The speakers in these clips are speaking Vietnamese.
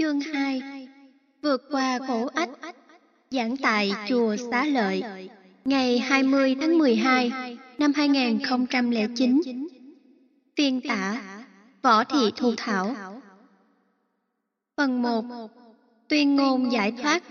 Chương 2 Vượt qua khổ ách, Giảng tại Chùa Xá Lợi, Ngày 20 tháng 12 năm 2009 Phiên tả, Võ Thị Thu Thảo. Phần 1 Tuyên ngôn giải thoát.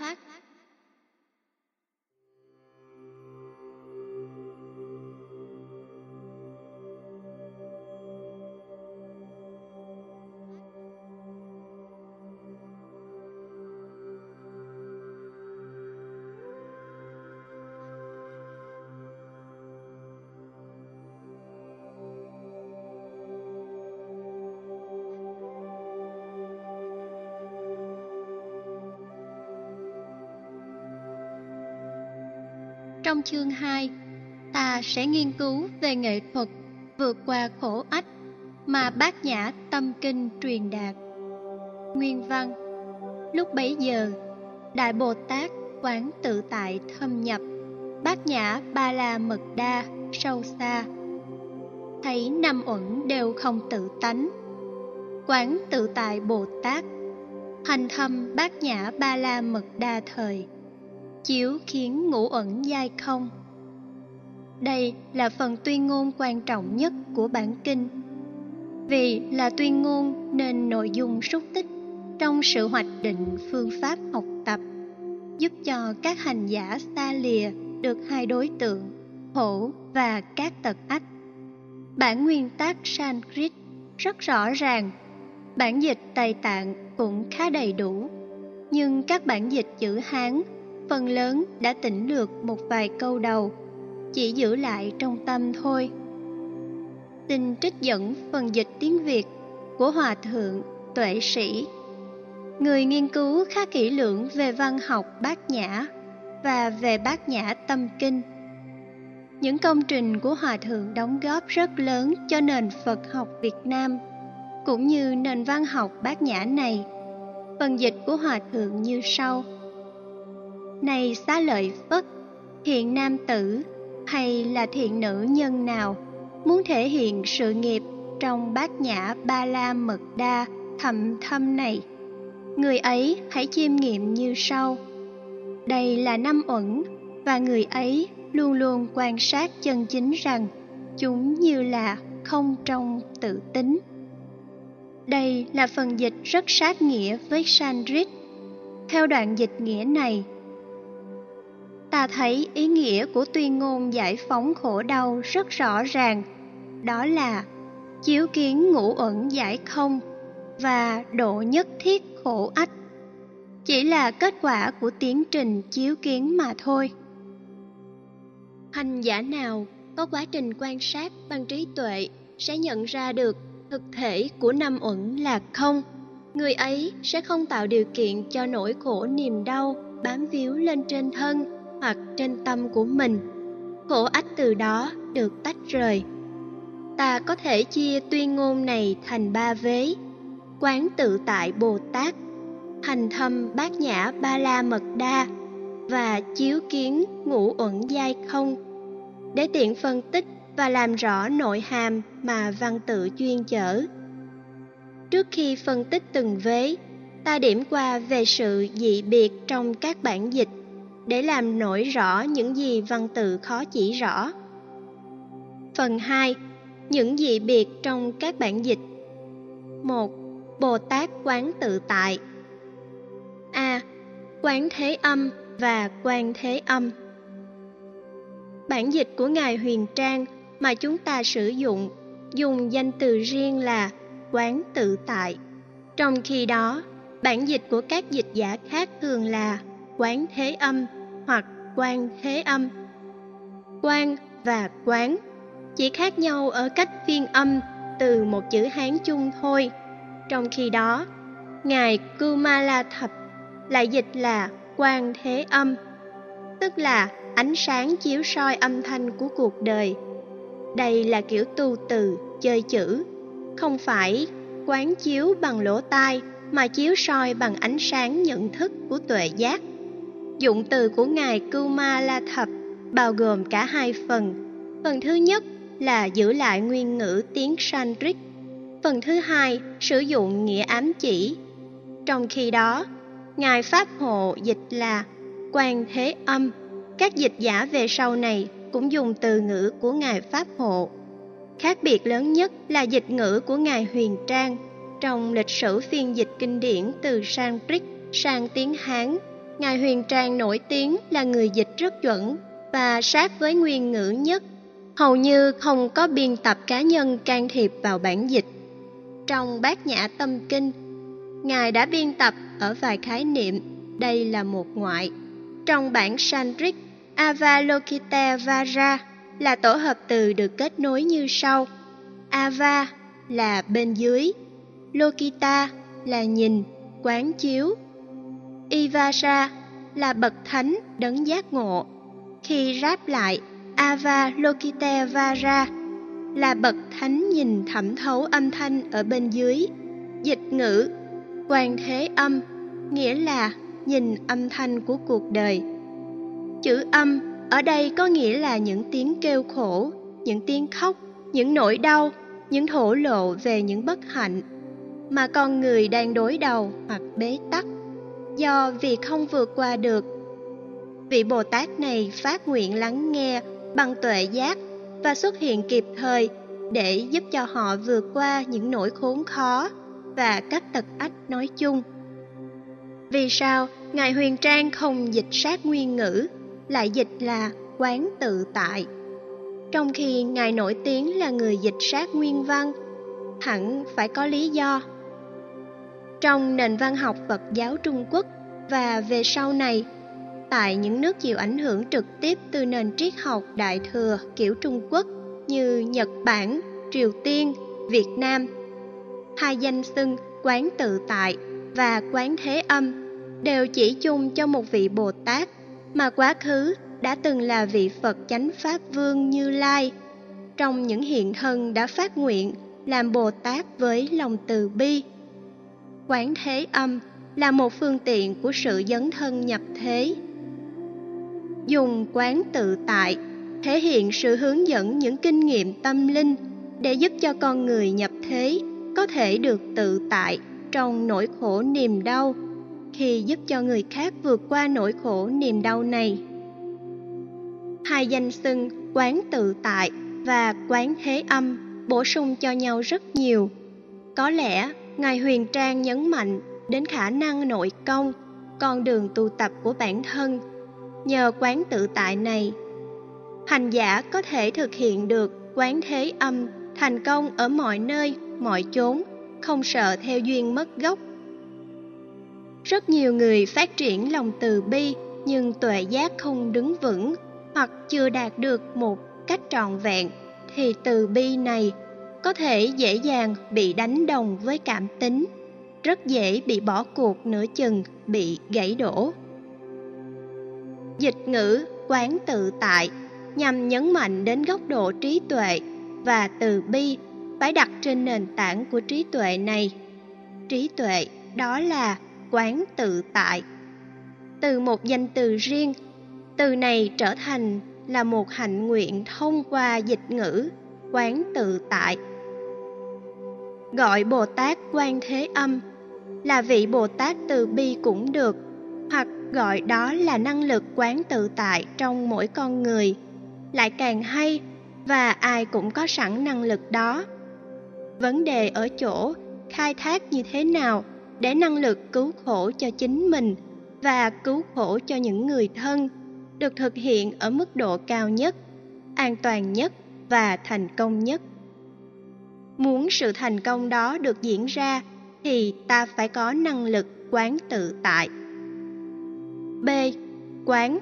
Trong chương 2, ta sẽ nghiên cứu về nghệ thuật vượt qua khổ ách mà bát nhã tâm kinh truyền đạt. Nguyên văn Lúc bấy giờ, Đại Bồ Tát quán tự tại thâm nhập, bát nhã ba la mật đa sâu xa. Thấy năm uẩn đều không tự tánh. Quán tự tại Bồ Tát, hành thâm bát nhã ba la mật đa thời chiếu khiến ngũ ẩn dai không. Đây là phần tuyên ngôn quan trọng nhất của bản kinh. Vì là tuyên ngôn nên nội dung xúc tích trong sự hoạch định phương pháp học tập, giúp cho các hành giả xa lìa được hai đối tượng, khổ và các tật ách. Bản nguyên tác Sanskrit rất rõ ràng, bản dịch Tây Tạng cũng khá đầy đủ, nhưng các bản dịch chữ Hán phần lớn đã tỉnh được một vài câu đầu, chỉ giữ lại trong tâm thôi. Xin trích dẫn phần dịch tiếng Việt của Hòa Thượng Tuệ Sĩ, người nghiên cứu khá kỹ lưỡng về văn học bát nhã và về bát nhã tâm kinh. Những công trình của Hòa Thượng đóng góp rất lớn cho nền Phật học Việt Nam, cũng như nền văn học bát nhã này. Phần dịch của Hòa Thượng như sau – này xá lợi Phất, thiện nam tử hay là thiện nữ nhân nào muốn thể hiện sự nghiệp trong bát nhã ba la mật đa thầm thâm này, người ấy hãy chiêm nghiệm như sau. Đây là năm uẩn và người ấy luôn luôn quan sát chân chính rằng chúng như là không trong tự tính. Đây là phần dịch rất sát nghĩa với Sanskrit. Theo đoạn dịch nghĩa này, ta thấy ý nghĩa của tuyên ngôn giải phóng khổ đau rất rõ ràng. Đó là chiếu kiến ngũ ẩn giải không và độ nhất thiết khổ ách. Chỉ là kết quả của tiến trình chiếu kiến mà thôi. Hành giả nào có quá trình quan sát bằng trí tuệ sẽ nhận ra được thực thể của năm uẩn là không. Người ấy sẽ không tạo điều kiện cho nỗi khổ niềm đau bám víu lên trên thân hoặc trên tâm của mình. Khổ ách từ đó được tách rời. Ta có thể chia tuyên ngôn này thành ba vế. Quán tự tại bồ tát, hành thâm bát nhã ba la mật đa, và chiếu kiến ngũ uẩn giai không. Để tiện phân tích và làm rõ nội hàm mà văn tự chuyên chở. Trước khi phân tích từng vế, ta điểm qua về sự dị biệt trong các bản dịch để làm nổi rõ những gì văn tự khó chỉ rõ. Phần 2. Những dị biệt trong các bản dịch 1. Bồ Tát quán tự tại A. Quán thế âm và quan thế âm Bản dịch của Ngài Huyền Trang mà chúng ta sử dụng dùng danh từ riêng là quán tự tại. Trong khi đó, bản dịch của các dịch giả khác thường là quán thế âm hoặc quan thế âm. Quan và quán chỉ khác nhau ở cách phiên âm từ một chữ Hán chung thôi. Trong khi đó, Ngài Kumala Thập lại dịch là quan thế âm, tức là ánh sáng chiếu soi âm thanh của cuộc đời. Đây là kiểu tu từ, chơi chữ, không phải quán chiếu bằng lỗ tai mà chiếu soi bằng ánh sáng nhận thức của tuệ giác. Dụng từ của Ngài Kuma La Thập bao gồm cả hai phần. Phần thứ nhất là giữ lại nguyên ngữ tiếng Sanskrit. Phần thứ hai sử dụng nghĩa ám chỉ. Trong khi đó, Ngài Pháp Hộ dịch là quan thế âm. Các dịch giả về sau này cũng dùng từ ngữ của Ngài Pháp Hộ. Khác biệt lớn nhất là dịch ngữ của Ngài Huyền Trang trong lịch sử phiên dịch kinh điển từ Sanskrit sang tiếng Hán. Ngài Huyền Trang nổi tiếng là người dịch rất chuẩn và sát với nguyên ngữ nhất, hầu như không có biên tập cá nhân can thiệp vào bản dịch. Trong Bát Nhã Tâm Kinh, Ngài đã biên tập ở vài khái niệm, đây là một ngoại. Trong bản Sanskrit, Avalokitevajra là tổ hợp từ được kết nối như sau. Ava là bên dưới, Lokita là nhìn, quán chiếu. Ivasa là bậc thánh đấng giác ngộ. Khi ráp lại Avalokitevara là bậc thánh nhìn thẩm thấu âm thanh ở bên dưới. Dịch ngữ quan thế âm nghĩa là nhìn âm thanh của cuộc đời. Chữ âm ở đây có nghĩa là những tiếng kêu khổ, những tiếng khóc, những nỗi đau, những thổ lộ về những bất hạnh mà con người đang đối đầu hoặc bế tắc do vì không vượt qua được. Vị Bồ Tát này phát nguyện lắng nghe bằng tuệ giác và xuất hiện kịp thời để giúp cho họ vượt qua những nỗi khốn khó và các tật ách nói chung. Vì sao Ngài Huyền Trang không dịch sát nguyên ngữ, lại dịch là quán tự tại? Trong khi Ngài nổi tiếng là người dịch sát nguyên văn, hẳn phải có lý do. Trong nền văn học Phật giáo Trung Quốc và về sau này, tại những nước chịu ảnh hưởng trực tiếp từ nền triết học Đại Thừa kiểu Trung Quốc như Nhật Bản, Triều Tiên, Việt Nam, hai danh xưng quán tự tại và quán thế âm đều chỉ chung cho một vị Bồ Tát mà quá khứ đã từng là vị Phật chánh Pháp Vương Như Lai. Trong những hiện thân đã phát nguyện làm Bồ Tát với lòng từ bi. Quán thế âm là một phương tiện của sự dấn thân nhập thế. Dùng quán tự tại, thể hiện sự hướng dẫn những kinh nghiệm tâm linh để giúp cho con người nhập thế, có thể được tự tại trong nỗi khổ niềm đau khi giúp cho người khác vượt qua nỗi khổ niềm đau này. Hai danh xưng quán tự tại và quán thế âm bổ sung cho nhau rất nhiều. Có lẽ Ngài Huyền Trang nhấn mạnh đến khả năng nội công, con đường tu tập của bản thân. Nhờ quán tự tại này, hành giả có thể thực hiện được quán thế âm thành công ở mọi nơi, mọi chốn, không sợ theo duyên mất gốc rất nhiều người phát triển lòng từ bi nhưng tuệ giác không đứng vững hoặc chưa đạt được một cách trọn vẹn thì từ bi này có thể dễ dàng bị đánh đồng với cảm tính, rất dễ bị bỏ cuộc nửa chừng, bị gãy đổ. Dịch ngữ quán tự tại nhằm nhấn mạnh đến góc độ trí tuệ và từ bi phải đặt trên nền tảng của trí tuệ này. Trí tuệ đó là quán tự tại. Từ một danh từ riêng, từ này trở thành là một hạnh nguyện thông qua dịch ngữ quán tự tại. Gọi Bồ Tát Quan Thế Âm là vị Bồ Tát từ bi cũng được, hoặc gọi đó là năng lực quán tự tại trong mỗi con người, lại càng hay và ai cũng có sẵn năng lực đó. Vấn đề ở chỗ khai thác như thế nào để năng lực cứu khổ cho chính mình và cứu khổ cho những người thân được thực hiện ở mức độ cao nhất, an toàn nhất và thành công nhất. Muốn sự thành công đó được diễn ra, thì ta phải có năng lực quán tự tại. B. Quán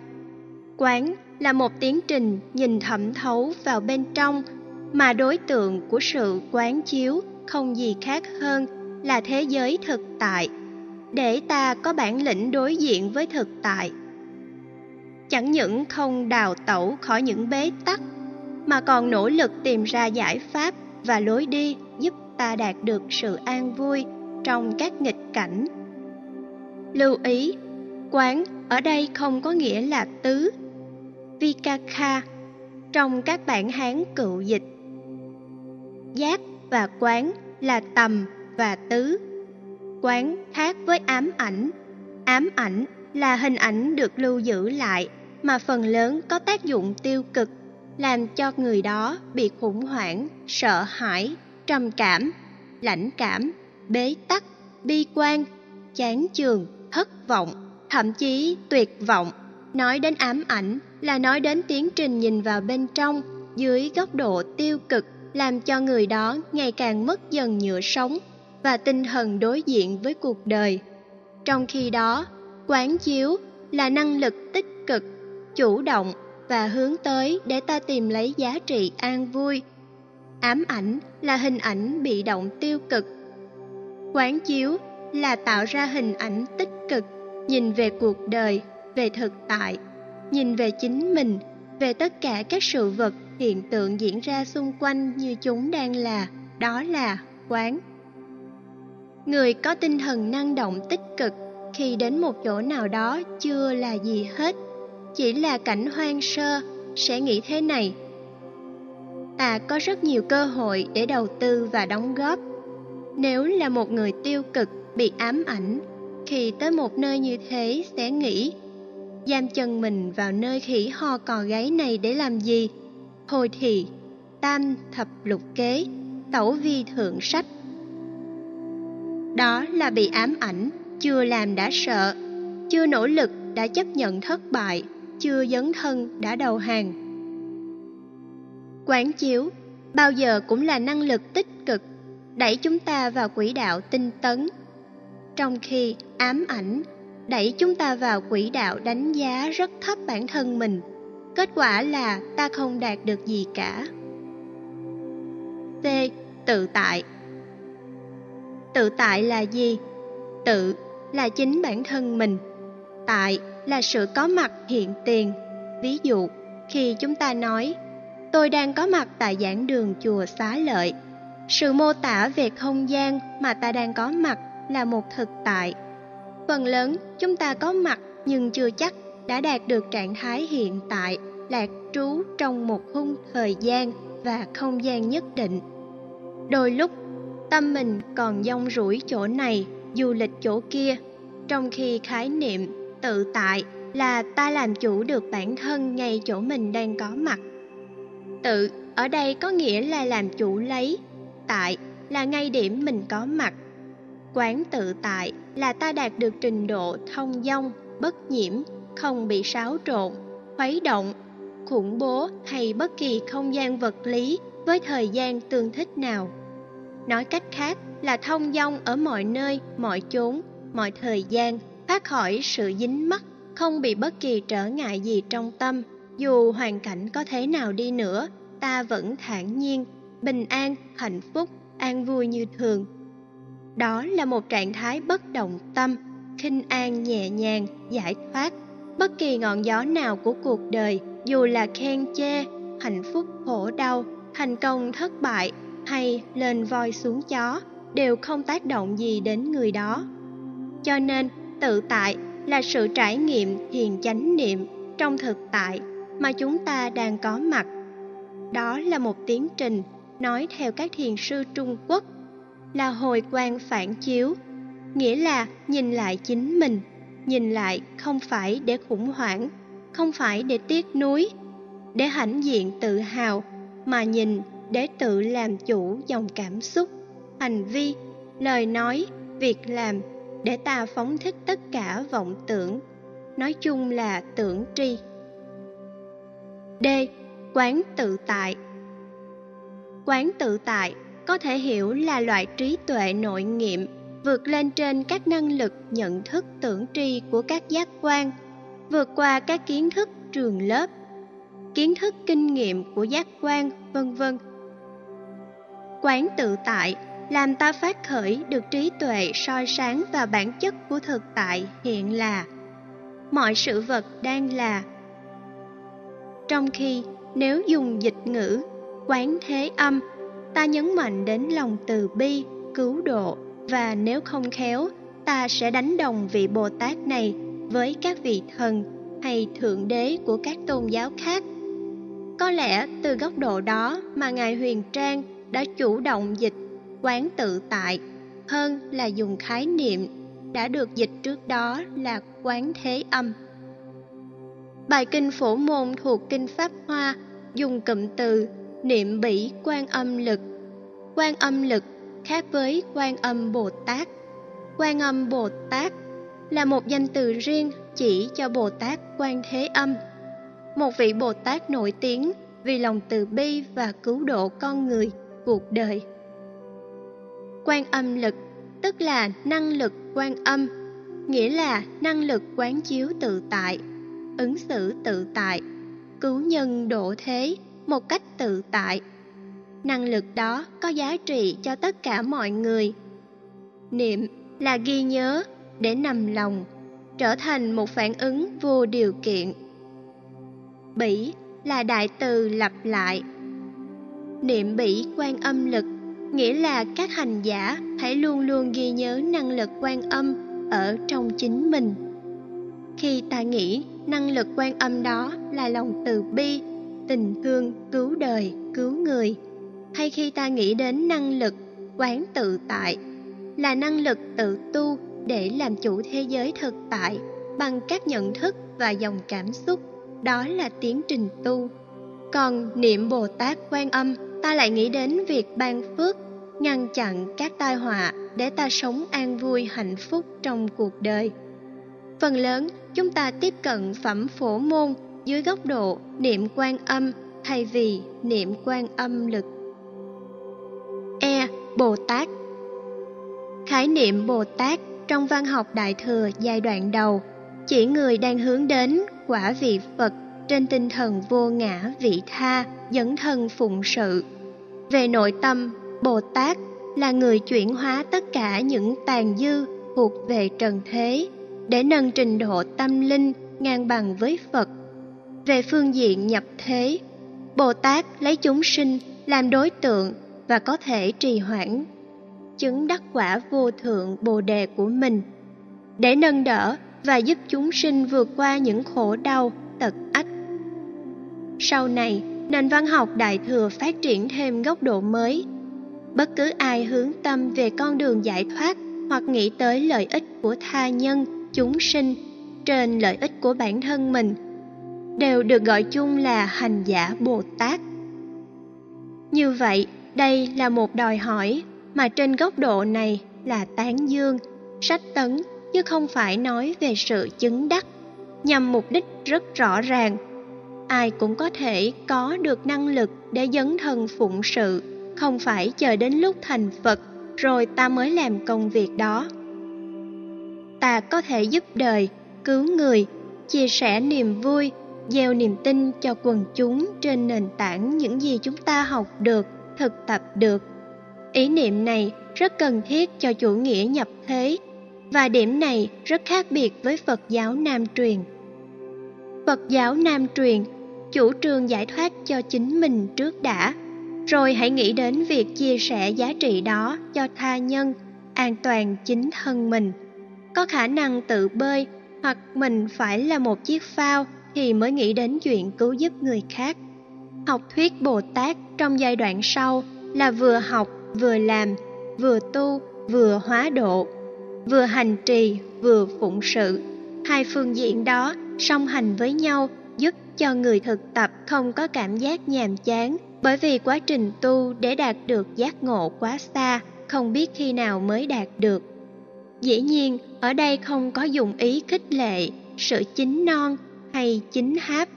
Quán là một tiến trình nhìn thẩm thấu vào bên trong, mà đối tượng của sự quán chiếu không gì khác hơn là thế giới thực tại để ta có bản lĩnh đối diện với thực tại chẳng những không đào tẩu khỏi những bế tắc, mà còn nỗ lực tìm ra giải pháp và lối đi giúp ta đạt được sự an vui trong các nghịch cảnh lưu ý quán ở đây không có nghĩa là tứ vikakha trong các bản hán cựu dịch giác và quán là tầm và tứ. Quán khác với ám ảnh. Ám ảnh là hình ảnh được lưu giữ lại mà phần lớn có tác dụng tiêu cực, làm cho người đó bị khủng hoảng, sợ hãi, trầm cảm, lãnh cảm, bế tắc, bi quan, chán chường, thất vọng, thậm chí tuyệt vọng. Nói đến ám ảnh là nói đến tiến trình nhìn vào bên trong dưới góc độ tiêu cực làm cho người đó ngày càng mất dần nhựa sống và tinh thần đối diện với cuộc đời. Trong khi đó, quán chiếu là năng lực tích cực, chủ động và hướng tới để ta tìm lấy giá trị an vui. Ám ảnh là hình ảnh bị động tiêu cực. Quán chiếu là tạo ra hình ảnh tích cực, nhìn về cuộc đời, về thực tại, nhìn về chính mình, về tất cả các sự vật, hiện tượng diễn ra xung quanh như chúng đang là, đó là quán. Người có tinh thần năng động tích cực khi đến một chỗ nào đó chưa là gì hết, chỉ là cảnh hoang sơ, sẽ nghĩ thế này. Ta có rất nhiều cơ hội để đầu tư và đóng góp. Nếu là một người tiêu cực bị ám ảnh, khi tới một nơi như thế sẽ nghĩ giam chân mình vào nơi khỉ ho cò gáy này để làm gì? hồi thì, tam thập lục kế, tẩu vi thượng sách. Đó là bị ám ảnh, chưa làm đã sợ, chưa nỗ lực đã chấp nhận thất bại, chưa dấn thân đã đầu hàng. Quán chiếu bao giờ cũng là năng lực tích cực, đẩy chúng ta vào quỹ đạo tinh tấn. Trong khi ám ảnh đẩy chúng ta vào quỹ đạo đánh giá rất thấp bản thân mình. Kết quả là ta không đạt được gì cả. T Tự tại Tự tại là gì? Tự là chính bản thân mình. Tại là sự có mặt hiện tiền. Ví dụ, khi chúng ta nói tôi đang có mặt tại giảng đường chùa xá lợi, sự mô tả về không gian mà ta đang có mặt là một thực tại Phần lớn chúng ta có mặt nhưng chưa chắc đã đạt được trạng thái hiện tại lạc trú trong một khung thời gian và không gian nhất định. Đôi lúc, tâm mình còn dông rủi chỗ này, du lịch chỗ kia, trong khi khái niệm tự tại là ta làm chủ được bản thân ngay chỗ mình đang có mặt. Tự ở đây có nghĩa là làm chủ lấy, tại là ngay điểm mình có mặt Quán tự tại là ta đạt được trình độ thông dong, bất nhiễm, không bị xáo trộn, khuấy động, khủng bố hay bất kỳ không gian vật lý với thời gian tương thích nào. Nói cách khác là thông dong ở mọi nơi, mọi chốn, mọi thời gian, thoát khỏi sự dính mắc, không bị bất kỳ trở ngại gì trong tâm. Dù hoàn cảnh có thế nào đi nữa, ta vẫn thản nhiên, bình an, hạnh phúc, an vui như thường đó là một trạng thái bất động tâm, khinh an nhẹ nhàng, giải thoát. Bất kỳ ngọn gió nào của cuộc đời, dù là khen chê, hạnh phúc khổ đau, thành công thất bại hay lên voi xuống chó, đều không tác động gì đến người đó. Cho nên, tự tại là sự trải nghiệm thiền chánh niệm trong thực tại mà chúng ta đang có mặt. Đó là một tiến trình nói theo các thiền sư Trung Quốc là hồi quang phản chiếu, nghĩa là nhìn lại chính mình, nhìn lại không phải để khủng hoảng, không phải để tiếc nuối, để hãnh diện tự hào, mà nhìn để tự làm chủ dòng cảm xúc, hành vi, lời nói, việc làm để ta phóng thích tất cả vọng tưởng, nói chung là tưởng tri. D. Quán tự tại Quán tự tại có thể hiểu là loại trí tuệ nội nghiệm vượt lên trên các năng lực nhận thức tưởng tri của các giác quan vượt qua các kiến thức trường lớp kiến thức kinh nghiệm của giác quan vân vân quán tự tại làm ta phát khởi được trí tuệ soi sáng và bản chất của thực tại hiện là mọi sự vật đang là trong khi nếu dùng dịch ngữ quán thế âm ta nhấn mạnh đến lòng từ bi, cứu độ và nếu không khéo, ta sẽ đánh đồng vị Bồ Tát này với các vị thần hay thượng đế của các tôn giáo khác. Có lẽ từ góc độ đó mà Ngài Huyền Trang đã chủ động dịch quán tự tại hơn là dùng khái niệm đã được dịch trước đó là quán thế âm. Bài kinh phổ môn thuộc kinh Pháp Hoa dùng cụm từ niệm bỉ quan âm lực. Quan âm lực khác với quan âm Bồ Tát. Quan âm Bồ Tát là một danh từ riêng chỉ cho Bồ Tát Quan Thế Âm, một vị Bồ Tát nổi tiếng vì lòng từ bi và cứu độ con người cuộc đời. Quan âm lực tức là năng lực quan âm, nghĩa là năng lực quán chiếu tự tại, ứng xử tự tại, cứu nhân độ thế một cách tự tại. Năng lực đó có giá trị cho tất cả mọi người. Niệm là ghi nhớ để nằm lòng, trở thành một phản ứng vô điều kiện. Bỉ là đại từ lặp lại. Niệm bỉ quan âm lực nghĩa là các hành giả hãy luôn luôn ghi nhớ năng lực quan âm ở trong chính mình. Khi ta nghĩ năng lực quan âm đó là lòng từ bi, tình thương, cứu đời, cứu người, hay khi ta nghĩ đến năng lực quán tự tại là năng lực tự tu để làm chủ thế giới thực tại bằng các nhận thức và dòng cảm xúc, đó là tiến trình tu. Còn niệm Bồ Tát Quan Âm, ta lại nghĩ đến việc ban phước, ngăn chặn các tai họa để ta sống an vui hạnh phúc trong cuộc đời. Phần lớn, chúng ta tiếp cận phẩm phổ môn dưới góc độ niệm quan âm thay vì niệm quan âm lực. E. Bồ Tát Khái niệm Bồ Tát trong văn học Đại Thừa giai đoạn đầu chỉ người đang hướng đến quả vị Phật trên tinh thần vô ngã vị tha, dấn thân phụng sự. Về nội tâm, Bồ Tát là người chuyển hóa tất cả những tàn dư thuộc về trần thế để nâng trình độ tâm linh ngang bằng với Phật. Về phương diện nhập thế, Bồ Tát lấy chúng sinh làm đối tượng và có thể trì hoãn chứng đắc quả vô thượng bồ đề của mình để nâng đỡ và giúp chúng sinh vượt qua những khổ đau tật ách sau này nền văn học đại thừa phát triển thêm góc độ mới bất cứ ai hướng tâm về con đường giải thoát hoặc nghĩ tới lợi ích của tha nhân chúng sinh trên lợi ích của bản thân mình đều được gọi chung là hành giả bồ tát như vậy đây là một đòi hỏi mà trên góc độ này là tán dương, sách tấn chứ không phải nói về sự chứng đắc, nhằm mục đích rất rõ ràng. Ai cũng có thể có được năng lực để dấn thân phụng sự, không phải chờ đến lúc thành Phật rồi ta mới làm công việc đó. Ta có thể giúp đời, cứu người, chia sẻ niềm vui, gieo niềm tin cho quần chúng trên nền tảng những gì chúng ta học được, thực tập được Ý niệm này rất cần thiết cho chủ nghĩa nhập thế và điểm này rất khác biệt với Phật giáo Nam truyền. Phật giáo Nam truyền chủ trương giải thoát cho chính mình trước đã, rồi hãy nghĩ đến việc chia sẻ giá trị đó cho tha nhân, an toàn chính thân mình. Có khả năng tự bơi hoặc mình phải là một chiếc phao thì mới nghĩ đến chuyện cứu giúp người khác. Học thuyết Bồ Tát trong giai đoạn sau là vừa học vừa làm, vừa tu, vừa hóa độ, vừa hành trì, vừa phụng sự. Hai phương diện đó song hành với nhau cho người thực tập không có cảm giác nhàm chán bởi vì quá trình tu để đạt được giác ngộ quá xa, không biết khi nào mới đạt được. Dĩ nhiên, ở đây không có dùng ý khích lệ, sự chính non hay chính háp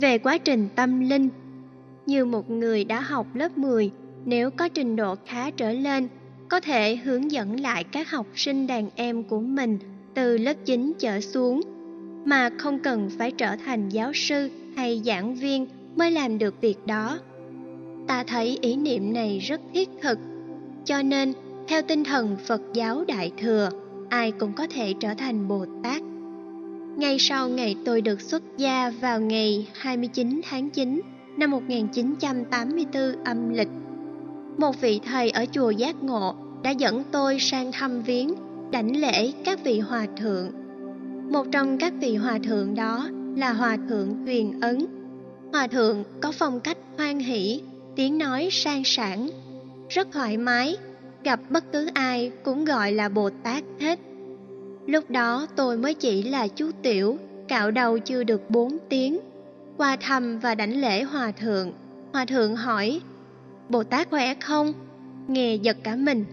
về quá trình tâm linh. Như một người đã học lớp 10 nếu có trình độ khá trở lên, có thể hướng dẫn lại các học sinh đàn em của mình từ lớp 9 trở xuống, mà không cần phải trở thành giáo sư hay giảng viên mới làm được việc đó. Ta thấy ý niệm này rất thiết thực, cho nên theo tinh thần Phật giáo Đại Thừa, ai cũng có thể trở thành Bồ Tát. Ngay sau ngày tôi được xuất gia vào ngày 29 tháng 9 năm 1984 âm lịch, một vị thầy ở chùa Giác Ngộ đã dẫn tôi sang thăm viếng, đảnh lễ các vị hòa thượng. Một trong các vị hòa thượng đó là hòa thượng Huyền Ấn. Hòa thượng có phong cách hoan hỷ, tiếng nói sang sảng, rất thoải mái, gặp bất cứ ai cũng gọi là Bồ Tát hết. Lúc đó tôi mới chỉ là chú tiểu, cạo đầu chưa được bốn tiếng. Qua thăm và đảnh lễ hòa thượng, hòa thượng hỏi, Bồ Tát khỏe không? Nghe giật cả mình.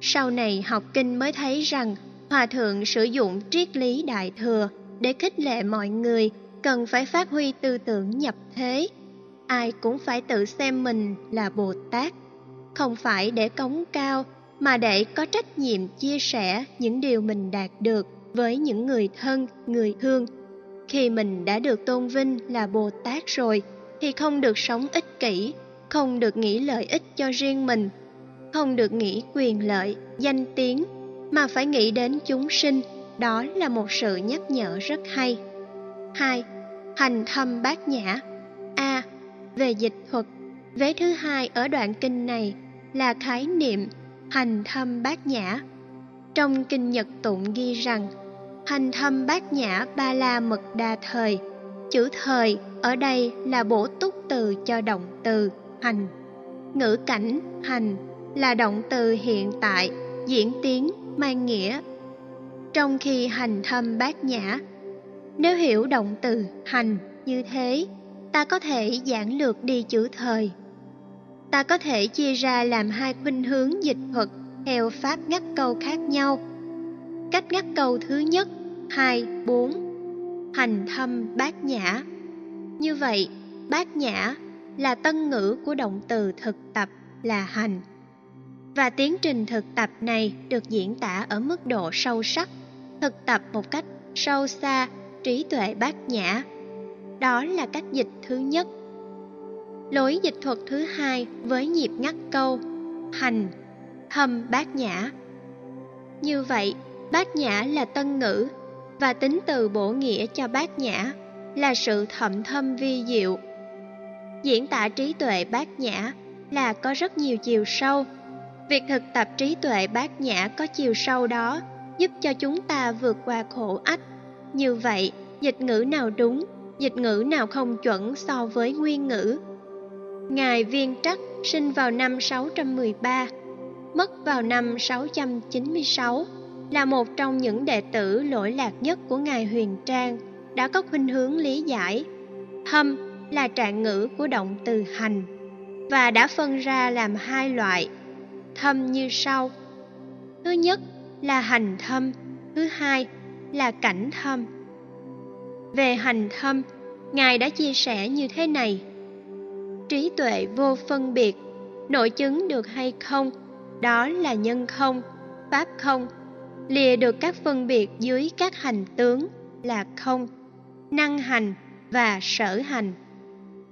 Sau này học kinh mới thấy rằng hòa thượng sử dụng triết lý đại thừa để khích lệ mọi người cần phải phát huy tư tưởng nhập thế. Ai cũng phải tự xem mình là Bồ Tát, không phải để cống cao mà để có trách nhiệm chia sẻ những điều mình đạt được với những người thân, người thương. Khi mình đã được tôn vinh là Bồ Tát rồi thì không được sống ích kỷ, không được nghĩ lợi ích cho riêng mình, không được nghĩ quyền lợi, danh tiếng mà phải nghĩ đến chúng sinh, đó là một sự nhắc nhở rất hay. 2. Hành thâm bát nhã A. Về dịch thuật, vế thứ hai ở đoạn kinh này là khái niệm hành thâm bát nhã. Trong kinh Nhật Tụng ghi rằng, hành thâm bát nhã ba la mật đa thời. Chữ thời ở đây là bổ túc từ cho động từ hành. Ngữ cảnh hành là động từ hiện tại, diễn tiến, mang nghĩa. Trong khi hành thâm bát nhã, nếu hiểu động từ hành như thế, ta có thể giản lược đi chữ thời ta có thể chia ra làm hai khuynh hướng dịch thuật theo pháp ngắt câu khác nhau. Cách ngắt câu thứ nhất, hai, bốn, hành thâm bát nhã. Như vậy, bát nhã là tân ngữ của động từ thực tập là hành. Và tiến trình thực tập này được diễn tả ở mức độ sâu sắc, thực tập một cách sâu xa, trí tuệ bát nhã. Đó là cách dịch thứ nhất Lối dịch thuật thứ hai với nhịp ngắt câu hành, thâm bát nhã. Như vậy, bát nhã là tân ngữ và tính từ bổ nghĩa cho bát nhã là sự thậm thâm vi diệu. Diễn tả trí tuệ bát nhã là có rất nhiều chiều sâu. Việc thực tập trí tuệ bát nhã có chiều sâu đó giúp cho chúng ta vượt qua khổ ách. Như vậy, dịch ngữ nào đúng, dịch ngữ nào không chuẩn so với nguyên ngữ Ngài Viên Trắc sinh vào năm 613, mất vào năm 696, là một trong những đệ tử lỗi lạc nhất của Ngài Huyền Trang, đã có khuynh hướng lý giải. hâm là trạng ngữ của động từ hành và đã phân ra làm hai loại, thâm như sau. Thứ nhất là hành thâm, thứ hai là cảnh thâm. Về hành thâm, Ngài đã chia sẻ như thế này – trí tuệ vô phân biệt nội chứng được hay không đó là nhân không pháp không lìa được các phân biệt dưới các hành tướng là không năng hành và sở hành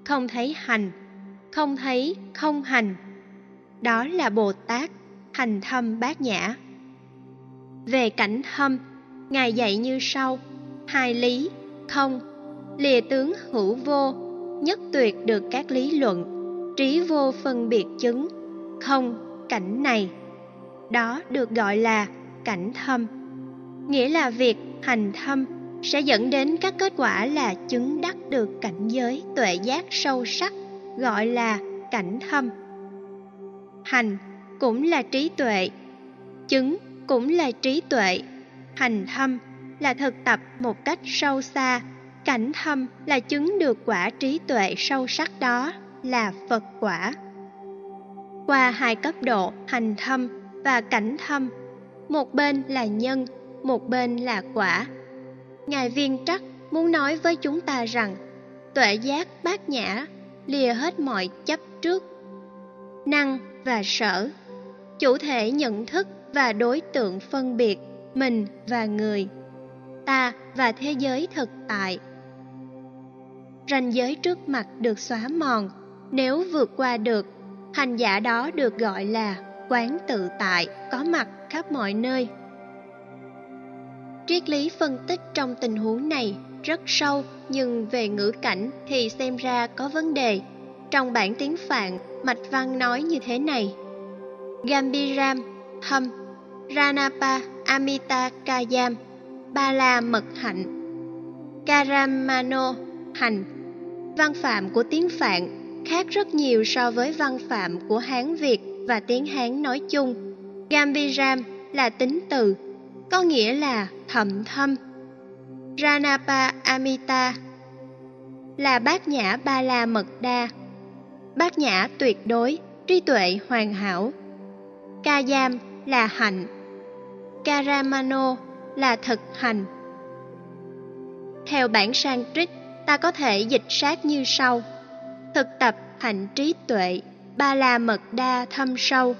không thấy hành không thấy không hành đó là bồ tát, hành thâm bát nhã. Về cảnh thâm, ngài dạy như sau hai lý không lìa tướng hữu vô, nhất tuyệt được các lý luận. Trí vô phân biệt chứng, không, cảnh này. Đó được gọi là cảnh thâm. Nghĩa là việc hành thâm sẽ dẫn đến các kết quả là chứng đắc được cảnh giới tuệ giác sâu sắc, gọi là cảnh thâm hành cũng là trí tuệ. Chứng cũng là trí tuệ. Hành thâm là thực tập một cách sâu xa. Cảnh thâm là chứng được quả trí tuệ sâu sắc đó, là phật quả. Qua hai cấp độ, hành thâm và cảnh thâm, một bên là nhân, một bên là quả. Ngài viên trắc muốn nói với chúng ta rằng, tuệ giác bát nhã lìa hết mọi chấp trước. Năng và sở. Chủ thể nhận thức và đối tượng phân biệt, mình và người, ta và thế giới thực tại. Ranh giới trước mặt được xóa mòn, nếu vượt qua được, hành giả đó được gọi là quán tự tại, có mặt khắp mọi nơi. Triết lý phân tích trong tình huống này rất sâu, nhưng về ngữ cảnh thì xem ra có vấn đề trong bản tiếng phạn mạch văn nói như thế này gambiram thâm ranapa amita kayam ba la mật hạnh karamano hành văn phạm của tiếng Phạn khác rất nhiều so với văn phạm của Hán Việt và tiếng Hán nói chung. Gambiram là tính từ, có nghĩa là thậm thâm. Ranapa Amita là bát nhã ba la mật đa, bát nhã tuyệt đối, trí tuệ hoàn hảo. Kayam là hạnh, Karamano là thực hành. Theo bản Sanskrit, ta có thể dịch sát như sau: thực tập hạnh trí tuệ, ba la mật đa thâm sâu.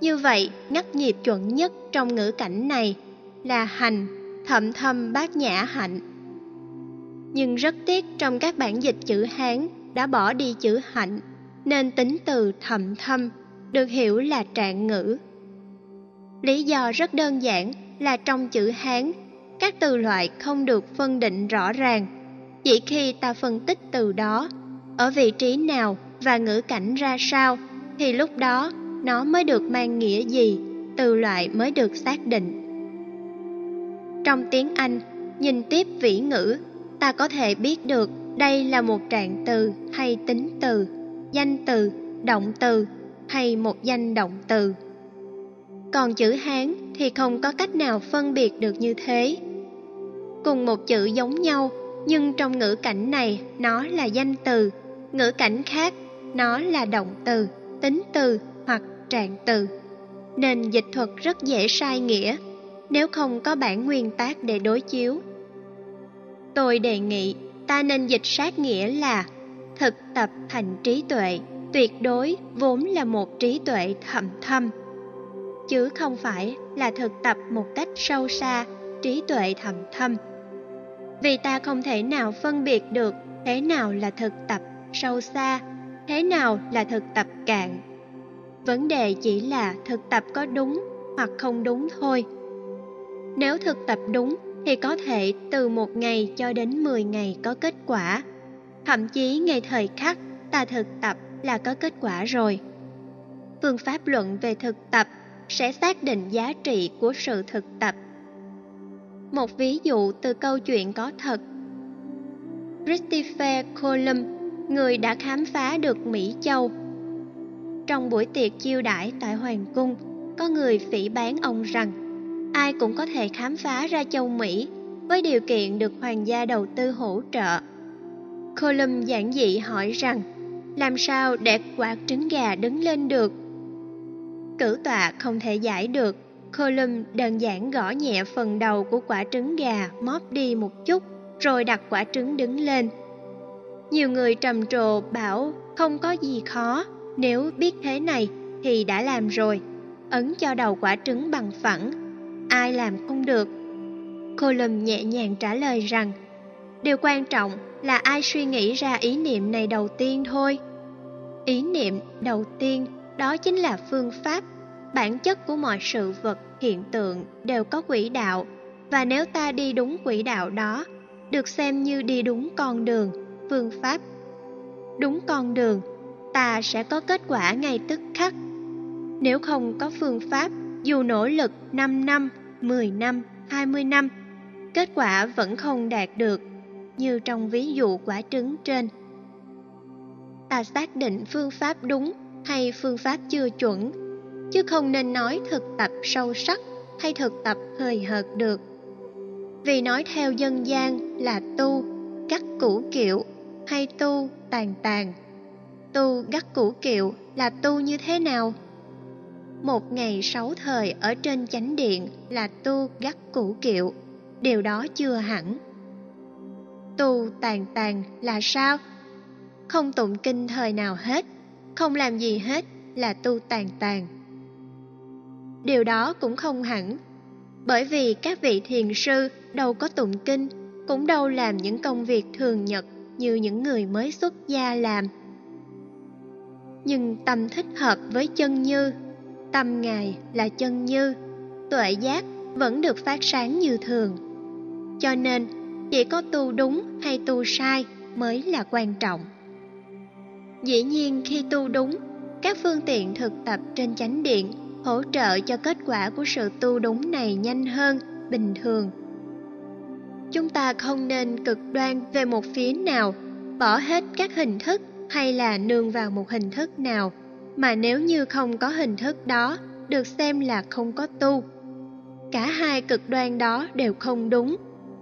Như vậy, ngắt nhịp chuẩn nhất trong ngữ cảnh này là hành, thậm thâm bát nhã hạnh. Nhưng rất tiếc trong các bản dịch chữ Hán đã bỏ đi chữ hạnh, nên tính từ thậm thâm được hiểu là trạng ngữ. Lý do rất đơn giản là trong chữ Hán, các từ loại không được phân định rõ ràng. Chỉ khi ta phân tích từ đó, ở vị trí nào và ngữ cảnh ra sao, thì lúc đó nó mới được mang nghĩa gì, từ loại mới được xác định. Trong tiếng Anh, nhìn tiếp vĩ ngữ, ta có thể biết được đây là một trạng từ hay tính từ, danh từ, động từ hay một danh động từ. Còn chữ Hán thì không có cách nào phân biệt được như thế. Cùng một chữ giống nhau, nhưng trong ngữ cảnh này nó là danh từ, ngữ cảnh khác nó là động từ, tính từ hoặc trạng từ. Nên dịch thuật rất dễ sai nghĩa nếu không có bản nguyên tác để đối chiếu. Tôi đề nghị ta nên dịch sát nghĩa là thực tập thành trí tuệ, tuyệt đối vốn là một trí tuệ thầm thâm chứ không phải là thực tập một cách sâu xa, trí tuệ thầm thâm. Vì ta không thể nào phân biệt được thế nào là thực tập sâu xa, thế nào là thực tập cạn. Vấn đề chỉ là thực tập có đúng hoặc không đúng thôi. Nếu thực tập đúng thì có thể từ một ngày cho đến 10 ngày có kết quả. Thậm chí ngay thời khắc ta thực tập là có kết quả rồi. Phương pháp luận về thực tập sẽ xác định giá trị của sự thực tập. Một ví dụ từ câu chuyện có thật. Christopher Columbus, người đã khám phá được Mỹ Châu. Trong buổi tiệc chiêu đãi tại Hoàng cung, có người phỉ bán ông rằng ai cũng có thể khám phá ra châu Mỹ với điều kiện được hoàng gia đầu tư hỗ trợ. Colum giản dị hỏi rằng làm sao để quả trứng gà đứng lên được cử tọa không thể giải được. Colum đơn giản gõ nhẹ phần đầu của quả trứng gà móp đi một chút, rồi đặt quả trứng đứng lên. Nhiều người trầm trồ bảo không có gì khó, nếu biết thế này thì đã làm rồi. Ấn cho đầu quả trứng bằng phẳng, ai làm không được. Colum nhẹ nhàng trả lời rằng, điều quan trọng là ai suy nghĩ ra ý niệm này đầu tiên thôi. Ý niệm đầu tiên, đó chính là phương pháp. Bản chất của mọi sự vật, hiện tượng đều có quỹ đạo. Và nếu ta đi đúng quỹ đạo đó, được xem như đi đúng con đường, phương pháp. Đúng con đường, ta sẽ có kết quả ngay tức khắc. Nếu không có phương pháp, dù nỗ lực 5 năm 10 năm 20 năm, kết quả vẫn không đạt được như trong ví dụ quả trứng trên. Ta xác định phương pháp đúng hay phương pháp chưa chuẩn, chứ không nên nói thực tập sâu sắc hay thực tập hời hợt được. Vì nói theo dân gian là tu, gắt củ kiệu hay tu tàn tàn. Tu gắt củ kiệu là tu như thế nào? Một ngày sáu thời ở trên chánh điện là tu gắt củ kiệu, điều đó chưa hẳn tu tàn tàn là sao? Không tụng kinh thời nào hết, không làm gì hết là tu tàn tàn. Điều đó cũng không hẳn, bởi vì các vị thiền sư đâu có tụng kinh, cũng đâu làm những công việc thường nhật như những người mới xuất gia làm. Nhưng tâm thích hợp với chân như, tâm ngài là chân như, tuệ giác vẫn được phát sáng như thường. Cho nên chỉ có tu đúng hay tu sai mới là quan trọng dĩ nhiên khi tu đúng, các phương tiện thực tập trên chánh điện hỗ trợ cho kết quả của sự tu đúng này nhanh hơn, bình thường chúng ta không nên cực đoan về một phía nào, bỏ hết các hình thức hay là nương vào một hình thức nào, mà nếu như không có hình thức đó, được xem là không có tu. Cả hai cực đoan đó đều không đúng.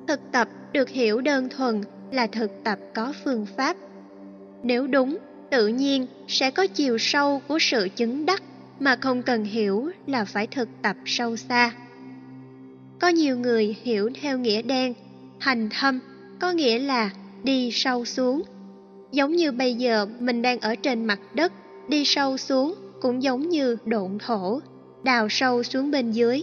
Thực tập được hiểu đơn thuần là thực tập có phương pháp. Nếu đúng, tự nhiên sẽ có chiều sâu của sự chứng đắc mà không cần hiểu là phải thực tập sâu xa. Có nhiều người hiểu theo nghĩa đen, hành thâm, có nghĩa là đi sâu xuống. Giống như bây giờ mình đang ở trên mặt đất, đi sâu xuống cũng giống như độn thổ, đào sâu xuống bên dưới.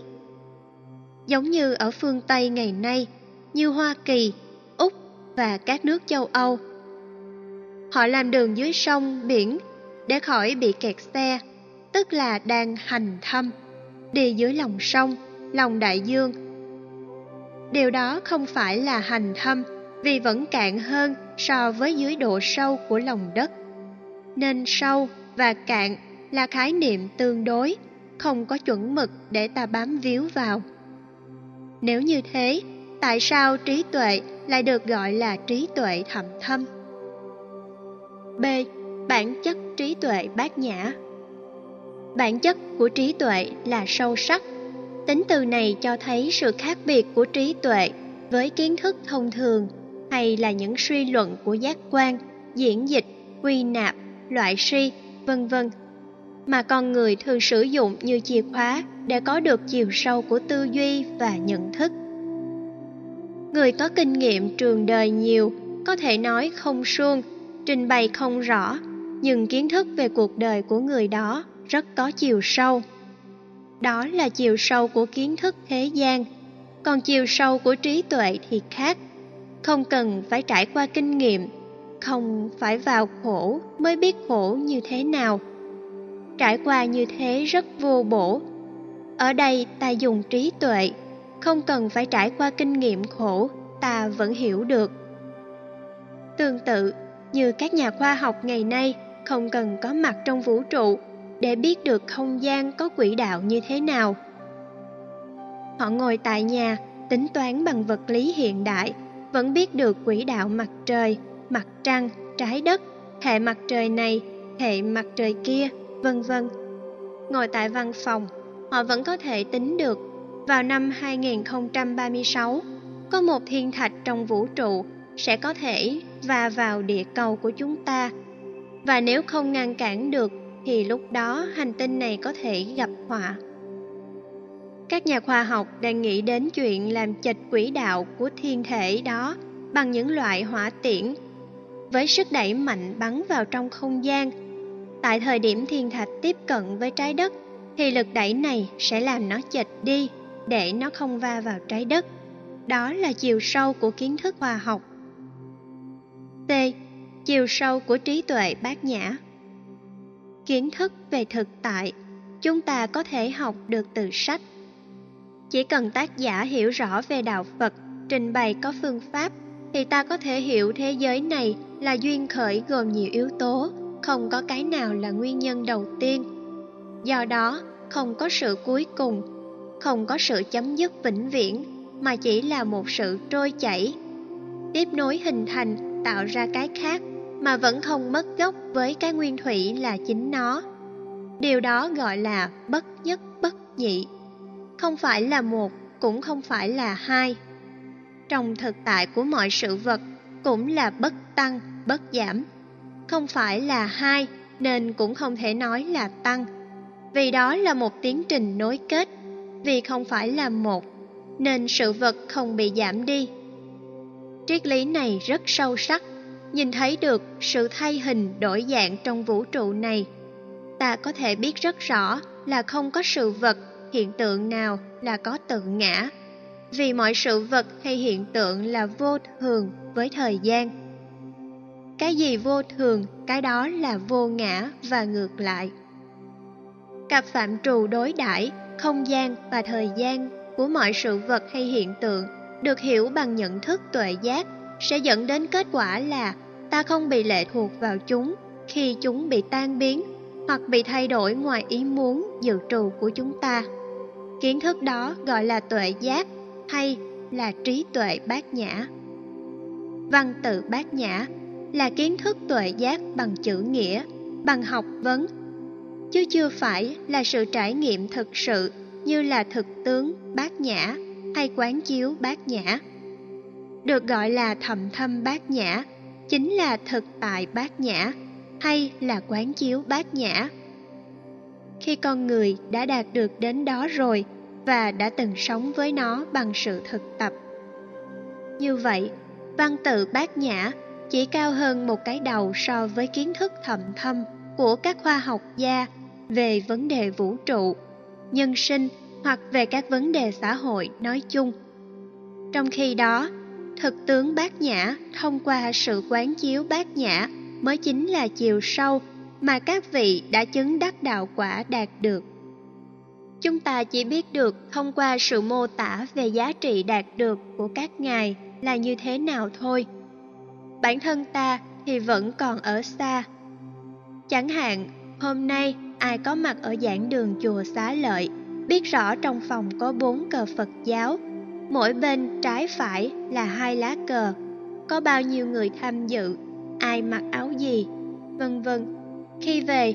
Giống như ở phương Tây ngày nay, như Hoa Kỳ, Úc và các nước châu Âu. Họ làm đường dưới sông, biển để khỏi bị kẹt xe, tức là đang hành thâm, đi dưới lòng sông, lòng đại dương. Điều đó không phải là hành thâm vì vẫn cạn hơn so với dưới độ sâu của lòng đất. Nên sâu và cạn là khái niệm tương đối, không có chuẩn mực để ta bám víu vào. Nếu như thế, tại sao trí tuệ lại được gọi là trí tuệ thầm thâm? B. Bản chất trí tuệ bát nhã Bản chất của trí tuệ là sâu sắc. Tính từ này cho thấy sự khác biệt của trí tuệ với kiến thức thông thường hay là những suy luận của giác quan, diễn dịch, quy nạp, loại suy, vân vân mà con người thường sử dụng như chìa khóa để có được chiều sâu của tư duy và nhận thức. Người có kinh nghiệm trường đời nhiều có thể nói không suông, trình bày không rõ, nhưng kiến thức về cuộc đời của người đó rất có chiều sâu. Đó là chiều sâu của kiến thức thế gian, còn chiều sâu của trí tuệ thì khác. Không cần phải trải qua kinh nghiệm, không phải vào khổ mới biết khổ như thế nào trải qua như thế rất vô bổ. Ở đây ta dùng trí tuệ, không cần phải trải qua kinh nghiệm khổ, ta vẫn hiểu được. Tương tự, như các nhà khoa học ngày nay không cần có mặt trong vũ trụ để biết được không gian có quỹ đạo như thế nào. Họ ngồi tại nhà, tính toán bằng vật lý hiện đại, vẫn biết được quỹ đạo mặt trời, mặt trăng, trái đất, hệ mặt trời này, hệ mặt trời kia vân vân. Ngồi tại văn phòng, họ vẫn có thể tính được vào năm 2036 có một thiên thạch trong vũ trụ sẽ có thể va vào địa cầu của chúng ta. Và nếu không ngăn cản được thì lúc đó hành tinh này có thể gặp họa. Các nhà khoa học đang nghĩ đến chuyện làm chệch quỹ đạo của thiên thể đó bằng những loại hỏa tiễn với sức đẩy mạnh bắn vào trong không gian Tại thời điểm thiên thạch tiếp cận với trái đất, thì lực đẩy này sẽ làm nó chệch đi để nó không va vào trái đất. Đó là chiều sâu của kiến thức khoa học. T. Chiều sâu của trí tuệ bát nhã Kiến thức về thực tại chúng ta có thể học được từ sách. Chỉ cần tác giả hiểu rõ về đạo Phật, trình bày có phương pháp, thì ta có thể hiểu thế giới này là duyên khởi gồm nhiều yếu tố không có cái nào là nguyên nhân đầu tiên do đó không có sự cuối cùng không có sự chấm dứt vĩnh viễn mà chỉ là một sự trôi chảy. Tiếp nối hình thành tạo ra cái khác mà vẫn không mất gốc với cái nguyên thủy là chính nó. Điều đó gọi là bất nhất bất nhị. Không phải là một cũng không phải là hai. Trong thực tại của mọi sự vật cũng là bất tăng bất giảm. Không phải là hai nên cũng không thể nói là tăng. Vì đó là một tiến trình nối kết, vì không phải là một, nên sự vật không bị giảm đi. Triết lý này rất sâu sắc, nhìn thấy được sự thay hình đổi dạng trong vũ trụ này. Ta có thể biết rất rõ là không có sự vật, hiện tượng nào là có tự ngã, vì mọi sự vật hay hiện tượng là vô thường với thời gian cái gì vô thường cái đó là vô ngã và ngược lại cặp phạm trù đối đãi không gian và thời gian của mọi sự vật hay hiện tượng được hiểu bằng nhận thức tuệ giác sẽ dẫn đến kết quả là ta không bị lệ thuộc vào chúng khi chúng bị tan biến hoặc bị thay đổi ngoài ý muốn dự trù của chúng ta kiến thức đó gọi là tuệ giác hay là trí tuệ bát nhã văn tự bát nhã là kiến thức tuệ giác bằng chữ nghĩa, bằng học vấn chứ chưa phải là sự trải nghiệm thực sự như là thực tướng bát nhã hay quán chiếu bát nhã. Được gọi là thầm thâm bát nhã chính là thực tại bát nhã hay là quán chiếu bát nhã. Khi con người đã đạt được đến đó rồi và đã từng sống với nó bằng sự thực tập. Như vậy, văn tự bát nhã chỉ cao hơn một cái đầu so với kiến thức thầm thâm của các khoa học gia về vấn đề vũ trụ, nhân sinh hoặc về các vấn đề xã hội nói chung. Trong khi đó, thực tướng bát nhã thông qua sự quán chiếu bát nhã mới chính là chiều sâu mà các vị đã chứng đắc đạo quả đạt được. Chúng ta chỉ biết được thông qua sự mô tả về giá trị đạt được của các ngài là như thế nào thôi. Bản thân ta thì vẫn còn ở xa. Chẳng hạn, hôm nay ai có mặt ở giảng đường chùa Xá Lợi, biết rõ trong phòng có bốn cờ Phật giáo, mỗi bên trái phải là hai lá cờ, có bao nhiêu người tham dự, ai mặc áo gì, vân vân. Khi về,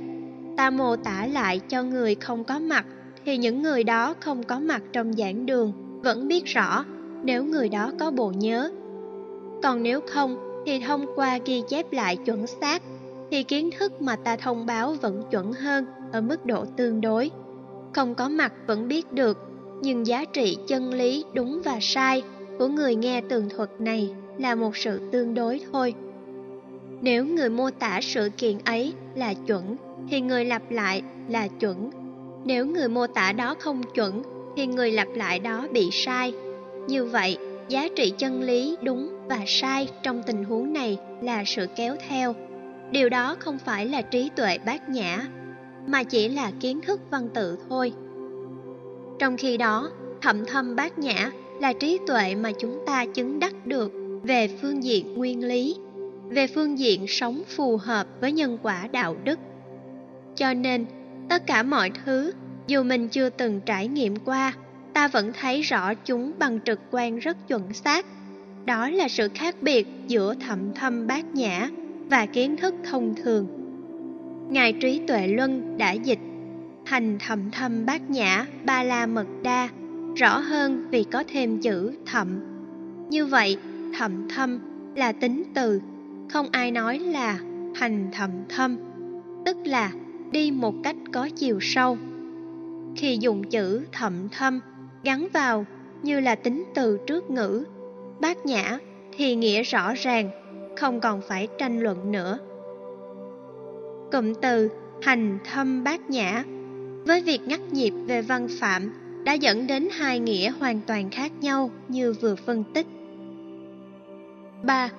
ta mô tả lại cho người không có mặt thì những người đó không có mặt trong giảng đường vẫn biết rõ nếu người đó có bộ nhớ. Còn nếu không thì thông qua ghi chép lại chuẩn xác thì kiến thức mà ta thông báo vẫn chuẩn hơn ở mức độ tương đối. Không có mặt vẫn biết được, nhưng giá trị chân lý đúng và sai của người nghe tường thuật này là một sự tương đối thôi. Nếu người mô tả sự kiện ấy là chuẩn thì người lặp lại là chuẩn. Nếu người mô tả đó không chuẩn thì người lặp lại đó bị sai. Như vậy, giá trị chân lý đúng và sai trong tình huống này là sự kéo theo điều đó không phải là trí tuệ bát nhã, mà chỉ là kiến thức văn tự thôi. Trong khi đó thậm thâm bát nhã là trí tuệ mà chúng ta chứng đắc được về phương diện nguyên lý, về phương diện sống phù hợp với nhân quả đạo đức. Cho nên, tất cả mọi thứ, dù mình chưa từng trải nghiệm qua, ta vẫn thấy rõ chúng bằng trực quan rất chuẩn xác. Đó là sự khác biệt giữa thậm thâm bát nhã và kiến thức thông thường. Ngài Trí Tuệ Luân đã dịch thành thầm thâm bát nhã ba la mật đa rõ hơn vì có thêm chữ thậm. Như vậy, thậm thâm là tính từ, không ai nói là hành thậm thâm, tức là đi một cách có chiều sâu. Khi dùng chữ thậm thâm gắn vào như là tính từ trước ngữ, bát nhã thì nghĩa rõ ràng không còn phải tranh luận nữa. Cụm từ hành thâm bát nhã với việc ngắt nhịp về văn phạm đã dẫn đến hai nghĩa hoàn toàn khác nhau như vừa phân tích. 3.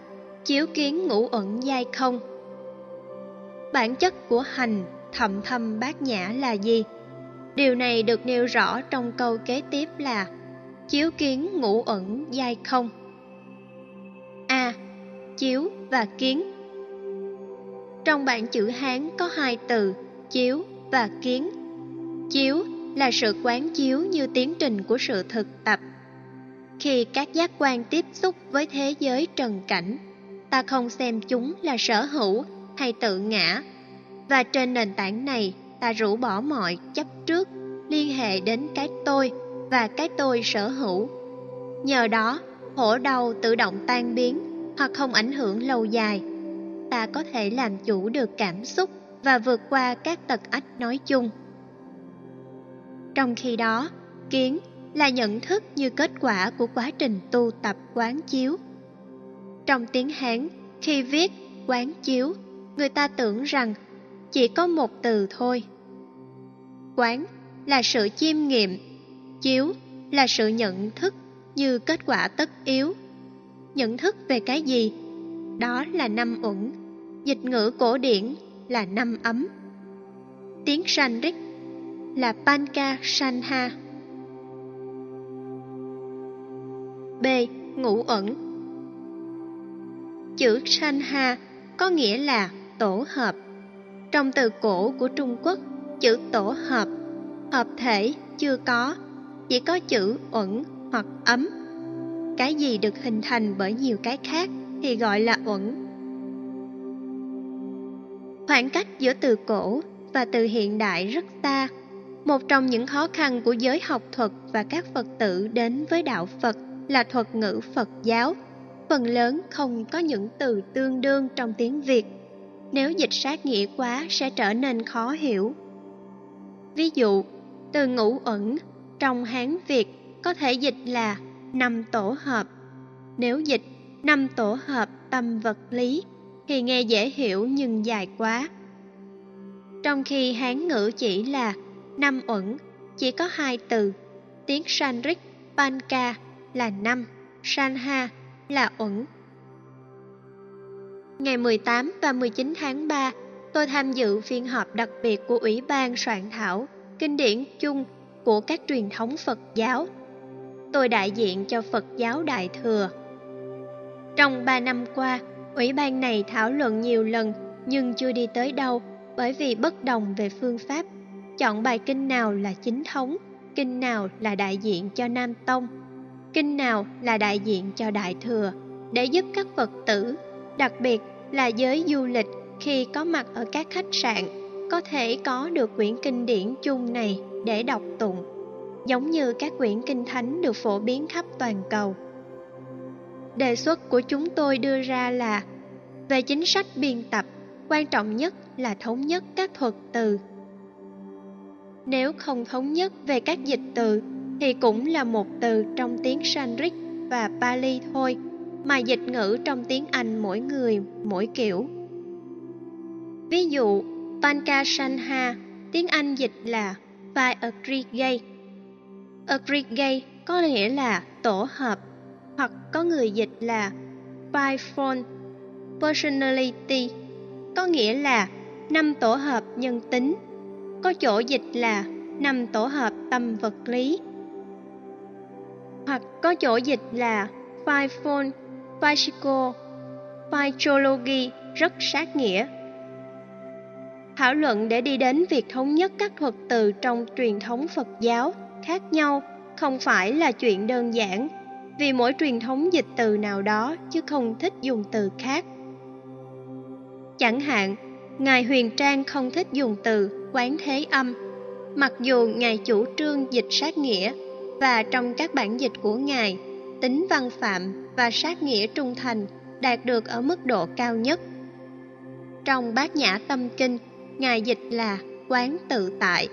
Chiếu kiến ngũ ẩn giai không Bản chất của hành thầm thâm bát nhã là gì? Điều này được nêu rõ trong câu kế tiếp là Chiếu kiến ngũ ẩn giai không A chiếu và kiến. Trong bảng chữ Hán có hai từ chiếu và kiến. Chiếu là sự quán chiếu như tiến trình của sự thực tập. Khi các giác quan tiếp xúc với thế giới trần cảnh, ta không xem chúng là sở hữu hay tự ngã, và trên nền tảng này ta rũ bỏ mọi chấp trước liên hệ đến cái tôi và cái tôi sở hữu. Nhờ đó, khổ đau tự động tan biến hoặc không ảnh hưởng lâu dài. Ta có thể làm chủ được cảm xúc và vượt qua các tật ách nói chung. Trong khi đó, kiến là nhận thức như kết quả của quá trình tu tập quán chiếu. Trong tiếng hán, khi viết quán chiếu, người ta tưởng rằng chỉ có một từ thôi. Quán là sự chiêm nghiệm, chiếu là sự nhận thức như kết quả tất yếu nhận thức về cái gì? Đó là năm uẩn, dịch ngữ cổ điển là năm ấm. Tiếng sanskrit là panka sanha b. Ngũ uẩn. Chữ sanha có nghĩa là tổ hợp. Trong từ cổ của trung quốc, chữ tổ hợp hợp thể chưa có, chỉ có chữ uẩn hoặc ấm cái gì được hình thành bởi nhiều cái khác thì gọi là uẩn khoảng cách giữa từ cổ và từ hiện đại rất xa. Một trong những khó khăn của giới học thuật và các Phật tử đến với đạo Phật là thuật ngữ Phật giáo. Phần lớn không có những từ tương đương trong tiếng Việt. Nếu dịch sát nghĩa quá sẽ trở nên khó hiểu. Ví dụ, từ ngũ ẩn trong Hán Việt có thể dịch là năm tổ hợp. Nếu dịch năm tổ hợp tâm vật lý thì nghe dễ hiểu nhưng dài quá. Trong khi Hán ngữ chỉ là năm uẩn, chỉ có hai từ, tiếng Sanskrit Panka là năm, Sanha là uẩn. Ngày 18 và 19 tháng 3, tôi tham dự phiên họp đặc biệt của Ủy ban soạn thảo kinh điển chung của các truyền thống Phật giáo. Tôi đại diện cho Phật giáo Đại Thừa. Trong 3 năm qua, Ủy ban này thảo luận nhiều lần nhưng chưa đi tới đâu bởi vì bất đồng về phương pháp. Chọn bài kinh nào là chính thống, kinh nào là đại diện cho Nam Tông, kinh nào là đại diện cho Đại Thừa để giúp các Phật tử, đặc biệt là giới du lịch khi có mặt ở các khách sạn có thể có được quyển kinh điển chung này để đọc tụng, giống như các quyển kinh thánh được phổ biến khắp toàn cầu. Đề xuất của chúng tôi đưa ra là về chính sách biên tập, quan trọng nhất là thống nhất các thuật từ. Nếu không thống nhất về các dịch từ thì cũng là một từ trong tiếng Sanskrit và Pali thôi, mà dịch ngữ trong tiếng Anh mỗi người mỗi kiểu. Ví dụ, Pankashanha, tiếng Anh dịch là Five Aggregate. Aggregate có nghĩa là tổ hợp, hoặc có người dịch là Fivefold Personality, có nghĩa là năm tổ hợp nhân tính, có chỗ dịch là năm tổ hợp tâm vật lý, hoặc có chỗ dịch là Fivefold Physical Physiology rất sát nghĩa. Thảo luận để đi đến việc thống nhất các thuật từ trong truyền thống Phật giáo khác nhau không phải là chuyện đơn giản, vì mỗi truyền thống dịch từ nào đó chứ không thích dùng từ khác. Chẳng hạn, Ngài Huyền Trang không thích dùng từ quán thế âm, mặc dù Ngài chủ trương dịch sát nghĩa và trong các bản dịch của Ngài, tính văn phạm và sát nghĩa trung thành đạt được ở mức độ cao nhất. Trong Bát Nhã Tâm Kinh, Ngài dịch là quán tự tại.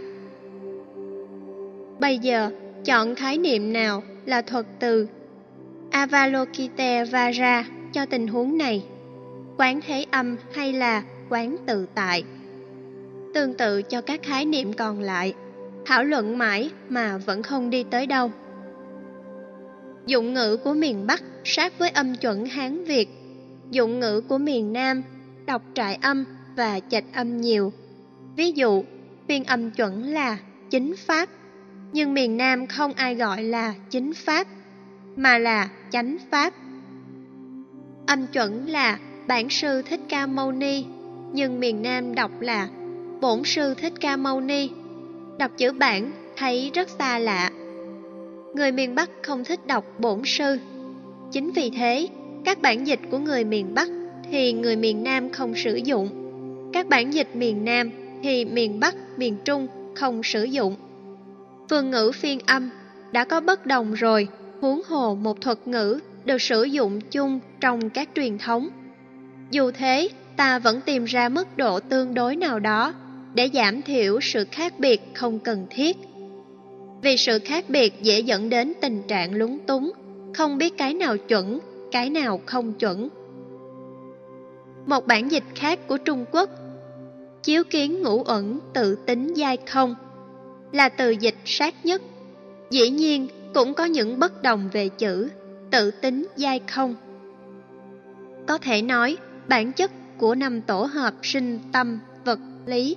Bây giờ, chọn khái niệm nào là thuật từ avalokitevara cho tình huống này, quán thế âm hay là quán tự tại. Tương tự cho các khái niệm còn lại, thảo luận mãi mà vẫn không đi tới đâu. Dụng ngữ của miền Bắc sát với âm chuẩn Hán Việt, dụng ngữ của miền Nam đọc trại âm và chạch âm nhiều. Ví dụ, phiên âm chuẩn là chính pháp, nhưng miền Nam không ai gọi là chính pháp, mà là chánh pháp. Âm chuẩn là bản sư Thích Ca Mâu Ni, nhưng miền Nam đọc là bổn sư Thích Ca Mâu Ni. Đọc chữ bản thấy rất xa lạ. Người miền Bắc không thích đọc bổn sư. Chính vì thế, các bản dịch của người miền Bắc thì người miền Nam không sử dụng các bản dịch miền Nam thì miền Bắc, miền Trung không sử dụng. Phương ngữ phiên âm đã có bất đồng rồi, huống hồ một thuật ngữ được sử dụng chung trong các truyền thống. Dù thế, ta vẫn tìm ra mức độ tương đối nào đó để giảm thiểu sự khác biệt không cần thiết. Vì sự khác biệt dễ dẫn đến tình trạng lúng túng, không biết cái nào chuẩn, cái nào không chuẩn. Một bản dịch khác của Trung Quốc Chiếu kiến ngũ ẩn tự tính giai không là từ dịch sát nhất. Dĩ nhiên cũng có những bất đồng về chữ Tự tính giai không. Có thể nói bản chất của năm tổ hợp sinh tâm vật lý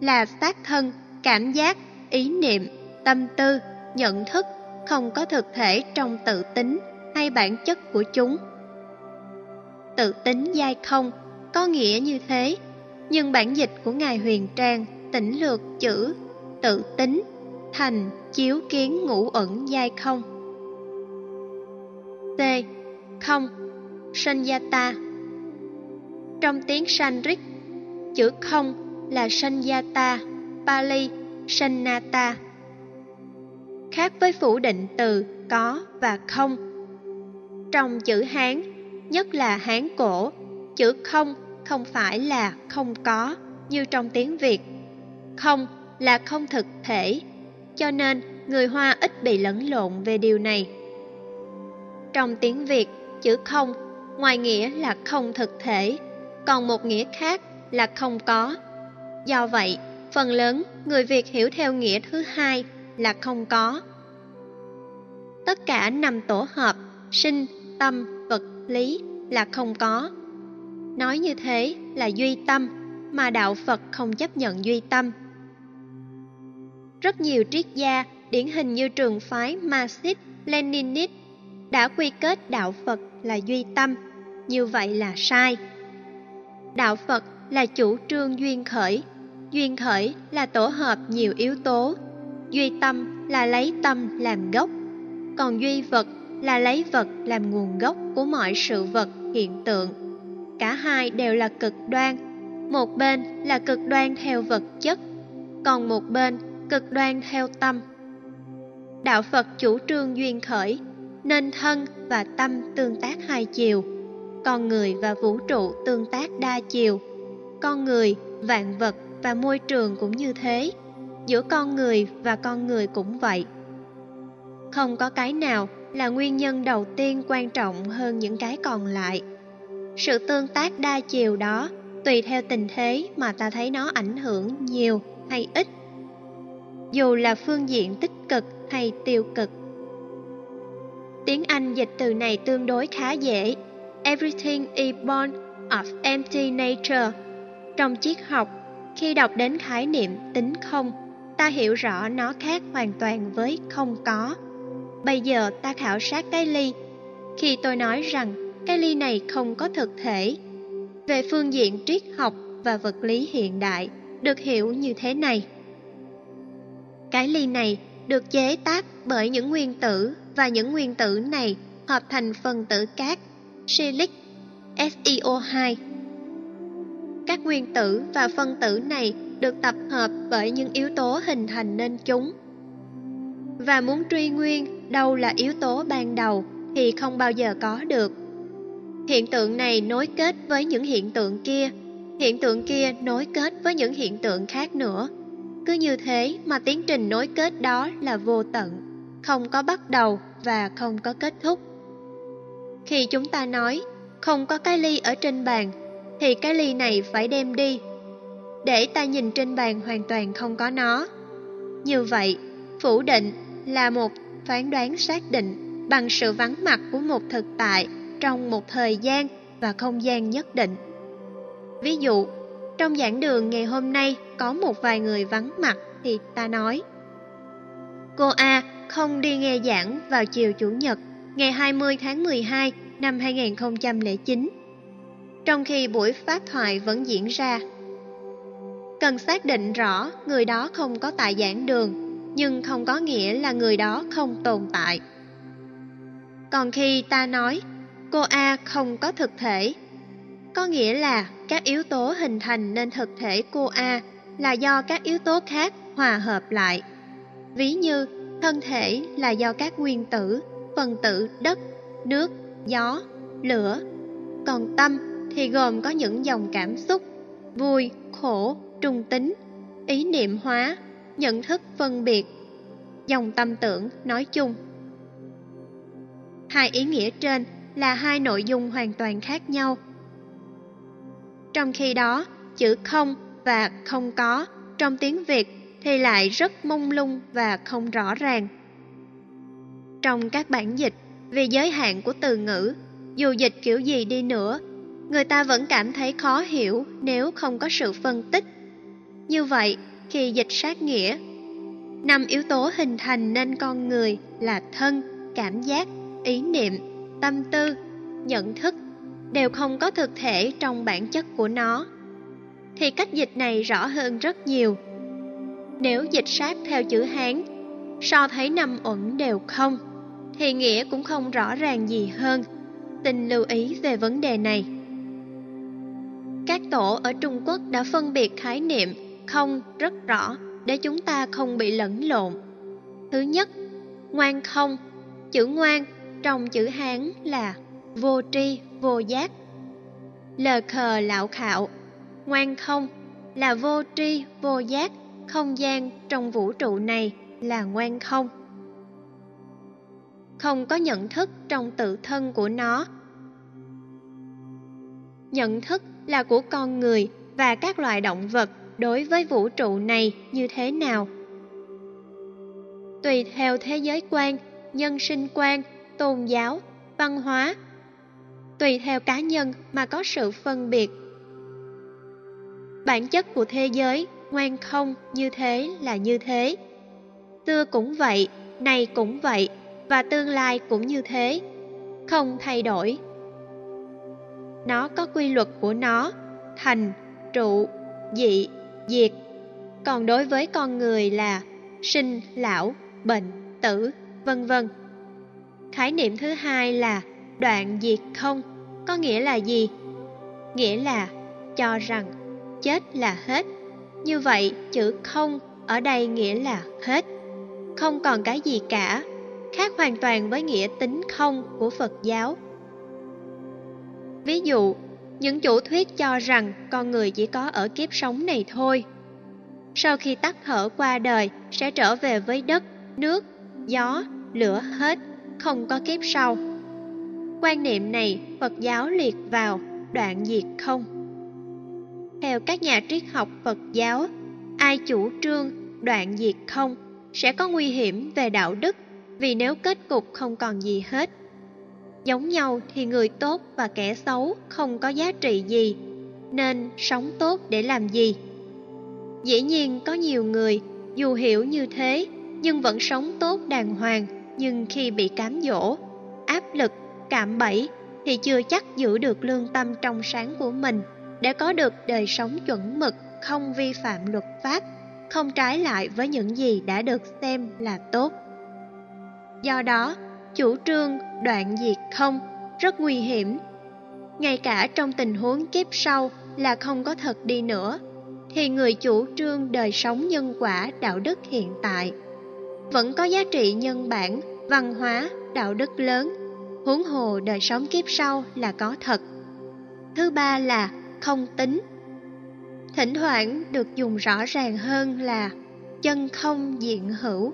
Là xác thân, cảm giác, ý niệm, tâm tư, nhận thức Không có thực thể trong tự tính hay bản chất của chúng. Tự tính giai không có nghĩa như thế, nhưng bản dịch của Ngài Huyền Trang tỉnh lược chữ tự tính thành chiếu kiến ngũ ẩn giai không. T. Không Sanyata Trong tiếng Sanskrit, chữ không là Sanyata, Pali, Sannata. Khác với phủ định từ có và không. Trong chữ Hán, nhất là Hán cổ, chữ không không phải là không có như trong tiếng Việt. Không là không thực thể, cho nên người Hoa ít bị lẫn lộn về điều này. Trong tiếng Việt, chữ không ngoài nghĩa là không thực thể, còn một nghĩa khác là không có. Do vậy, phần lớn người Việt hiểu theo nghĩa thứ hai là không có. Tất cả năm tổ hợp sinh, tâm, vật, lý là không có. Nói như thế là duy tâm, mà đạo Phật không chấp nhận duy tâm. Rất nhiều triết gia, điển hình như trường phái Marxist, Leninist, đã quy kết đạo Phật là duy tâm, như vậy là sai. Đạo Phật là chủ trương duyên khởi, duyên khởi là tổ hợp nhiều yếu tố, duy tâm là lấy tâm làm gốc, còn duy vật là lấy vật làm nguồn gốc của mọi sự vật hiện tượng. Cả hai đều là cực đoan, một bên là cực đoan theo vật chất, còn một bên cực đoan theo tâm. Đạo Phật chủ trương duyên khởi, nên thân và tâm tương tác hai chiều, con người và vũ trụ tương tác đa chiều. Con người, vạn vật và môi trường cũng như thế, giữa con người và con người cũng vậy. Không có cái nào là nguyên nhân đầu tiên quan trọng hơn những cái còn lại. Sự tương tác đa chiều đó tùy theo tình thế mà ta thấy nó ảnh hưởng nhiều hay ít. Dù là phương diện tích cực hay tiêu cực. Tiếng Anh dịch từ này tương đối khá dễ. Everything is born of empty nature. Trong triết học, khi đọc đến khái niệm tính không, ta hiểu rõ nó khác hoàn toàn với không có. Bây giờ ta khảo sát cái ly. Khi tôi nói rằng cái ly này không có thực thể, về phương diện triết học và vật lý hiện đại được hiểu như thế này. Cái ly này được chế tác bởi những nguyên tử và những nguyên tử này hợp thành phân tử cát silic SiO2. Các nguyên tử và phân tử này được tập hợp bởi những yếu tố hình thành nên chúng. Và muốn truy nguyên đâu là yếu tố ban đầu thì không bao giờ có được. Hiện tượng này nối kết với những hiện tượng kia, hiện tượng kia nối kết với những hiện tượng khác nữa. Cứ như thế mà tiến trình nối kết đó là vô tận, không có bắt đầu và không có kết thúc. Khi chúng ta nói không có cái ly ở trên bàn thì cái ly này phải đem đi để ta nhìn trên bàn hoàn toàn không có nó. Như vậy, phủ định là một phán đoán xác định bằng sự vắng mặt của một thực tại trong một thời gian và không gian nhất định. Ví dụ, trong giảng đường ngày hôm nay có một vài người vắng mặt thì ta nói Cô A không đi nghe giảng vào chiều Chủ nhật ngày 20 tháng 12 năm 2009 trong khi buổi phát thoại vẫn diễn ra. Cần xác định rõ người đó không có tại giảng đường nhưng không có nghĩa là người đó không tồn tại. Còn khi ta nói cô A không có thực thể, có nghĩa là các yếu tố hình thành nên thực thể cô A là do các yếu tố khác hòa hợp lại. Ví như thân thể là do các nguyên tử, phần tử đất, nước, gió, lửa. Còn tâm thì gồm có những dòng cảm xúc, vui, khổ, trung tính, ý niệm hóa, nhận thức phân biệt, dòng tâm tưởng nói chung. Hai ý nghĩa trên là hai nội dung hoàn toàn khác nhau. Trong khi đó, chữ không và không có trong tiếng Việt thì lại rất mông lung và không rõ ràng. Trong các bản dịch, vì giới hạn của từ ngữ, dù dịch kiểu gì đi nữa, người ta vẫn cảm thấy khó hiểu nếu không có sự phân tích. Như vậy, khi dịch sát nghĩa, năm yếu tố hình thành nên con người là thân, cảm giác, ý niệm, tâm tư, nhận thức đều không có thực thể trong bản chất của nó thì cách dịch này rõ hơn rất nhiều. Nếu dịch sát theo chữ hán so thấy năm uẩn đều không thì nghĩa cũng không rõ ràng gì hơn. Xin lưu ý về vấn đề này. Các tổ ở Trung Quốc đã phân biệt khái niệm không rất rõ để chúng ta không bị lẫn lộn. Thứ nhất, ngoan không, chữ ngoan trong chữ Hán là vô tri, vô giác. Lờ khờ lạo khạo, ngoan không là vô tri, vô giác, không gian trong vũ trụ này là ngoan không. Không có nhận thức trong tự thân của nó. Nhận thức là của con người và các loài động vật đối với vũ trụ này như thế nào. Tùy theo thế giới quan, nhân sinh quan, tôn giáo, văn hóa, tùy theo cá nhân mà có sự phân biệt. Bản chất của thế giới ngoan không như thế là như thế. Xưa cũng vậy, nay cũng vậy và tương lai cũng như thế, không thay đổi. Nó có quy luật của nó, thành, trụ, dị, diệt. Còn đối với con người là sinh, lão, bệnh, tử, vân vân. Khái niệm thứ hai là đoạn diệt không, có nghĩa là gì? Nghĩa là cho rằng chết là hết. Như vậy, chữ không ở đây nghĩa là hết. Không còn cái gì cả, khác hoàn toàn với nghĩa tính không của Phật giáo. Ví dụ, những chủ thuyết cho rằng con người chỉ có ở kiếp sống này thôi. Sau khi tắt thở qua đời sẽ trở về với đất, nước, gió, lửa hết, không có kiếp sau. Quan niệm này Phật giáo liệt vào đoạn diệt không. Theo các nhà triết học Phật giáo, ai chủ trương đoạn diệt không sẽ có nguy hiểm về đạo đức vì nếu kết cục không còn gì hết Giống nhau thì người tốt và kẻ xấu không có giá trị gì, nên sống tốt để làm gì? Dĩ nhiên có nhiều người dù hiểu như thế nhưng vẫn sống tốt đàng hoàng, nhưng khi bị cám dỗ, áp lực, cạm bẫy thì chưa chắc giữ được lương tâm trong sáng của mình để có được đời sống chuẩn mực, không vi phạm luật pháp, không trái lại với những gì đã được xem là tốt. Do đó, chủ trương đoạn diệt không rất nguy hiểm. Ngay cả trong tình huống kiếp sau là không có thật đi nữa, thì người chủ trương đời sống nhân quả đạo đức hiện tại vẫn có giá trị nhân bản, văn hóa, đạo đức lớn, huống hồ đời sống kiếp sau là có thật. Thứ ba là không tính. Thỉnh thoảng được dùng rõ ràng hơn là chân không diện hữu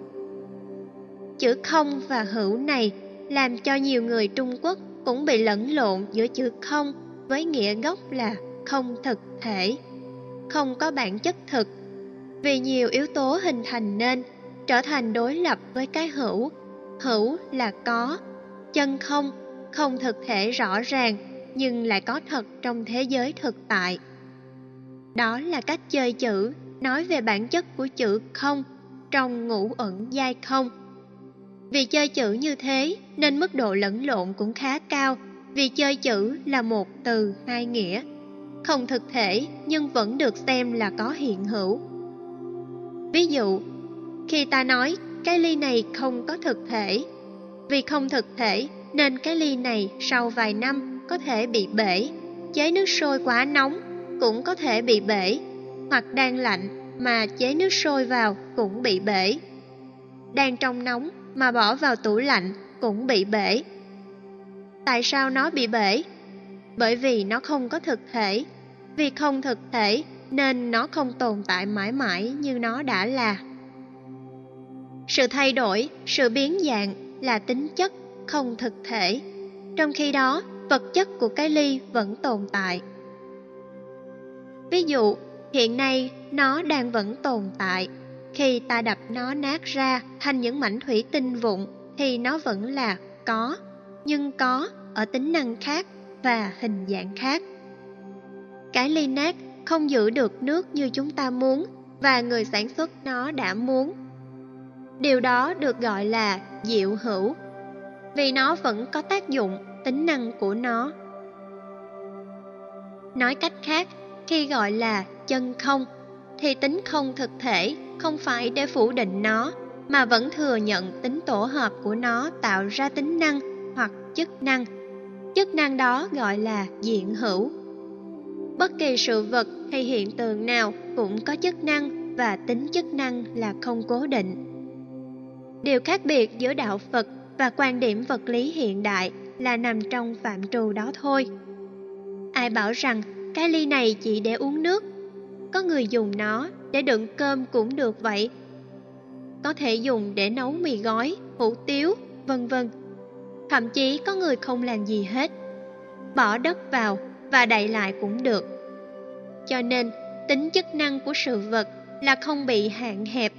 Chữ không và hữu này làm cho nhiều người Trung Quốc cũng bị lẫn lộn giữa chữ không với nghĩa gốc là không thực thể, không có bản chất thực. Vì nhiều yếu tố hình thành nên trở thành đối lập với cái hữu. Hữu là có, chân không, không thực thể rõ ràng nhưng lại có thật trong thế giới thực tại. Đó là cách chơi chữ, nói về bản chất của chữ không trong ngũ ẩn giai không vì chơi chữ như thế nên mức độ lẫn lộn cũng khá cao vì chơi chữ là một từ hai nghĩa. Không thực thể nhưng vẫn được xem là có hiện hữu. Ví dụ, khi ta nói cái ly này không có thực thể, vì không thực thể nên cái ly này sau vài năm có thể bị bể, chế nước sôi quá nóng cũng có thể bị bể, hoặc đang lạnh mà chế nước sôi vào cũng bị bể. Đang trong nóng mà bỏ vào tủ lạnh cũng bị bể. Tại sao nó bị bể? Bởi vì nó không có thực thể. Vì không thực thể nên nó không tồn tại mãi mãi như nó đã là. Sự thay đổi, sự biến dạng là tính chất không thực thể. Trong khi đó, vật chất của cái ly vẫn tồn tại. Ví dụ, hiện nay nó đang vẫn tồn tại khi ta đập nó nát ra thành những mảnh thủy tinh vụn thì nó vẫn là có, nhưng có ở tính năng khác và hình dạng khác. Cái ly nát không giữ được nước như chúng ta muốn và người sản xuất nó đã muốn. Điều đó được gọi là diệu hữu, vì nó vẫn có tác dụng, tính năng của nó. Nói cách khác, khi gọi là chân không thì tính không thực thể không phải để phủ định nó mà vẫn thừa nhận tính tổ hợp của nó tạo ra tính năng hoặc chức năng chức năng đó gọi là diện hữu Bất kỳ sự vật hay hiện tượng nào cũng có chức năng và tính chức năng là không cố định. Điều khác biệt giữa đạo Phật và quan điểm vật lý hiện đại là nằm trong phạm trù đó thôi. Ai bảo rằng cái ly này chỉ để uống nước, có người dùng nó để đựng cơm cũng được vậy. Có thể dùng để nấu mì gói, hủ tiếu, vân vân. Thậm chí có người không làm gì hết. Bỏ đất vào và đậy lại cũng được. Cho nên, tính chức năng của sự vật là không bị hạn hẹp,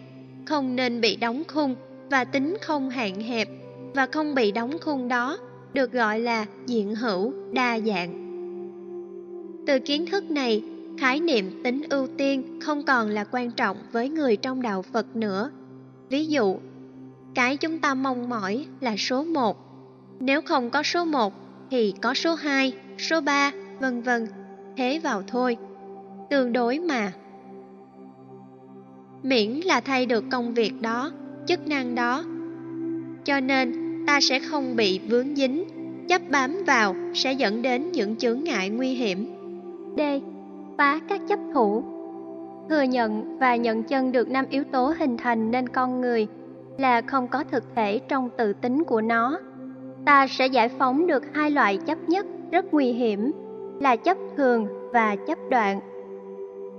không nên bị đóng khung và tính không hạn hẹp và không bị đóng khung đó được gọi là diện hữu đa dạng. Từ kiến thức này, khái niệm tính ưu tiên không còn là quan trọng với người trong đạo Phật nữa. Ví dụ, cái chúng ta mong mỏi là số 1. Nếu không có số 1 thì có số 2, số 3, vân vân. Thế vào thôi. Tương đối mà. Miễn là thay được công việc đó, chức năng đó. Cho nên ta sẽ không bị vướng dính, chấp bám vào sẽ dẫn đến những chướng ngại nguy hiểm. D. Phá các chấp thủ Thừa nhận và nhận chân được năm yếu tố hình thành nên con người là không có thực thể trong tự tính của nó. Ta sẽ giải phóng được hai loại chấp nhất rất nguy hiểm là chấp thường và chấp đoạn.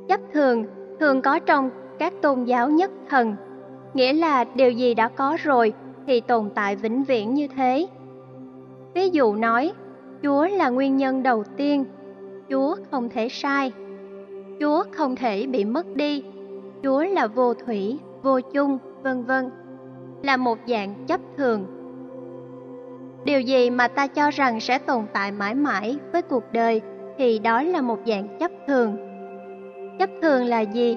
Chấp thường thường có trong các tôn giáo nhất thần, nghĩa là điều gì đã có rồi thì tồn tại vĩnh viễn như thế. Ví dụ nói, Chúa là nguyên nhân đầu tiên, Chúa không thể sai, Chúa không thể bị mất đi, Chúa là vô thủy, vô chung, vân vân, là một dạng chấp thường. Điều gì mà ta cho rằng sẽ tồn tại mãi mãi với cuộc đời thì đó là một dạng chấp thường. Chấp thường là gì?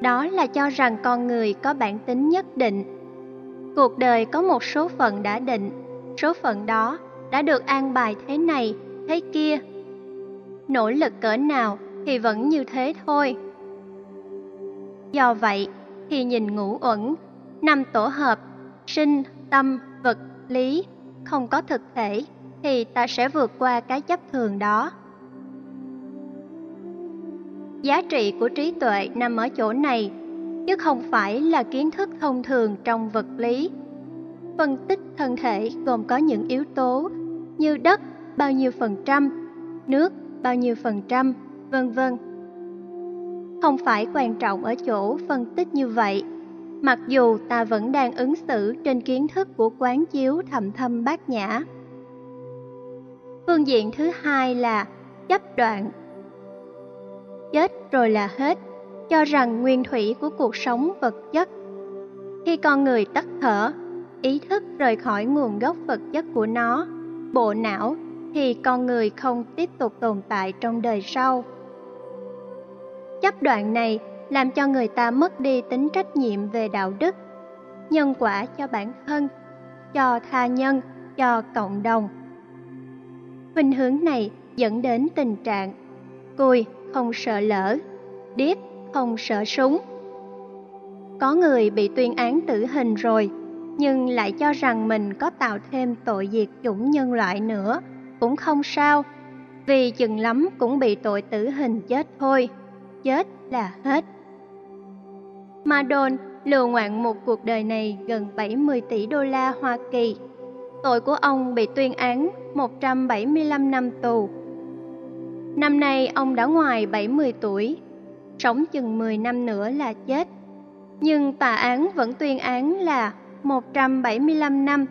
Đó là cho rằng con người có bản tính nhất định. Cuộc đời có một số phận đã định, số phận đó đã được an bài thế này, thế kia. Nỗ lực cỡ nào thì vẫn như thế thôi. Do vậy, thì nhìn ngũ uẩn, năm tổ hợp, sinh, tâm, vật, lý, không có thực thể, thì ta sẽ vượt qua cái chấp thường đó. Giá trị của trí tuệ nằm ở chỗ này, chứ không phải là kiến thức thông thường trong vật lý. Phân tích thân thể gồm có những yếu tố như đất bao nhiêu phần trăm, nước bao nhiêu phần trăm, vân vân. Không phải quan trọng ở chỗ phân tích như vậy, mặc dù ta vẫn đang ứng xử trên kiến thức của quán chiếu thầm thâm bát nhã. Phương diện thứ hai là chấp đoạn. Chết rồi là hết, cho rằng nguyên thủy của cuộc sống vật chất. Khi con người tắt thở, ý thức rời khỏi nguồn gốc vật chất của nó, bộ não, thì con người không tiếp tục tồn tại trong đời sau. Chấp đoạn này làm cho người ta mất đi tính trách nhiệm về đạo đức, nhân quả cho bản thân, cho tha nhân, cho cộng đồng. Khuynh hướng này dẫn đến tình trạng cùi không sợ lỡ, điếc không sợ súng. Có người bị tuyên án tử hình rồi, nhưng lại cho rằng mình có tạo thêm tội diệt chủng nhân loại nữa, cũng không sao, vì chừng lắm cũng bị tội tử hình chết thôi chết là hết. Madon lừa ngoạn một cuộc đời này gần 70 tỷ đô la Hoa Kỳ. Tội của ông bị tuyên án 175 năm tù. Năm nay ông đã ngoài 70 tuổi, sống chừng 10 năm nữa là chết. Nhưng tòa án vẫn tuyên án là 175 năm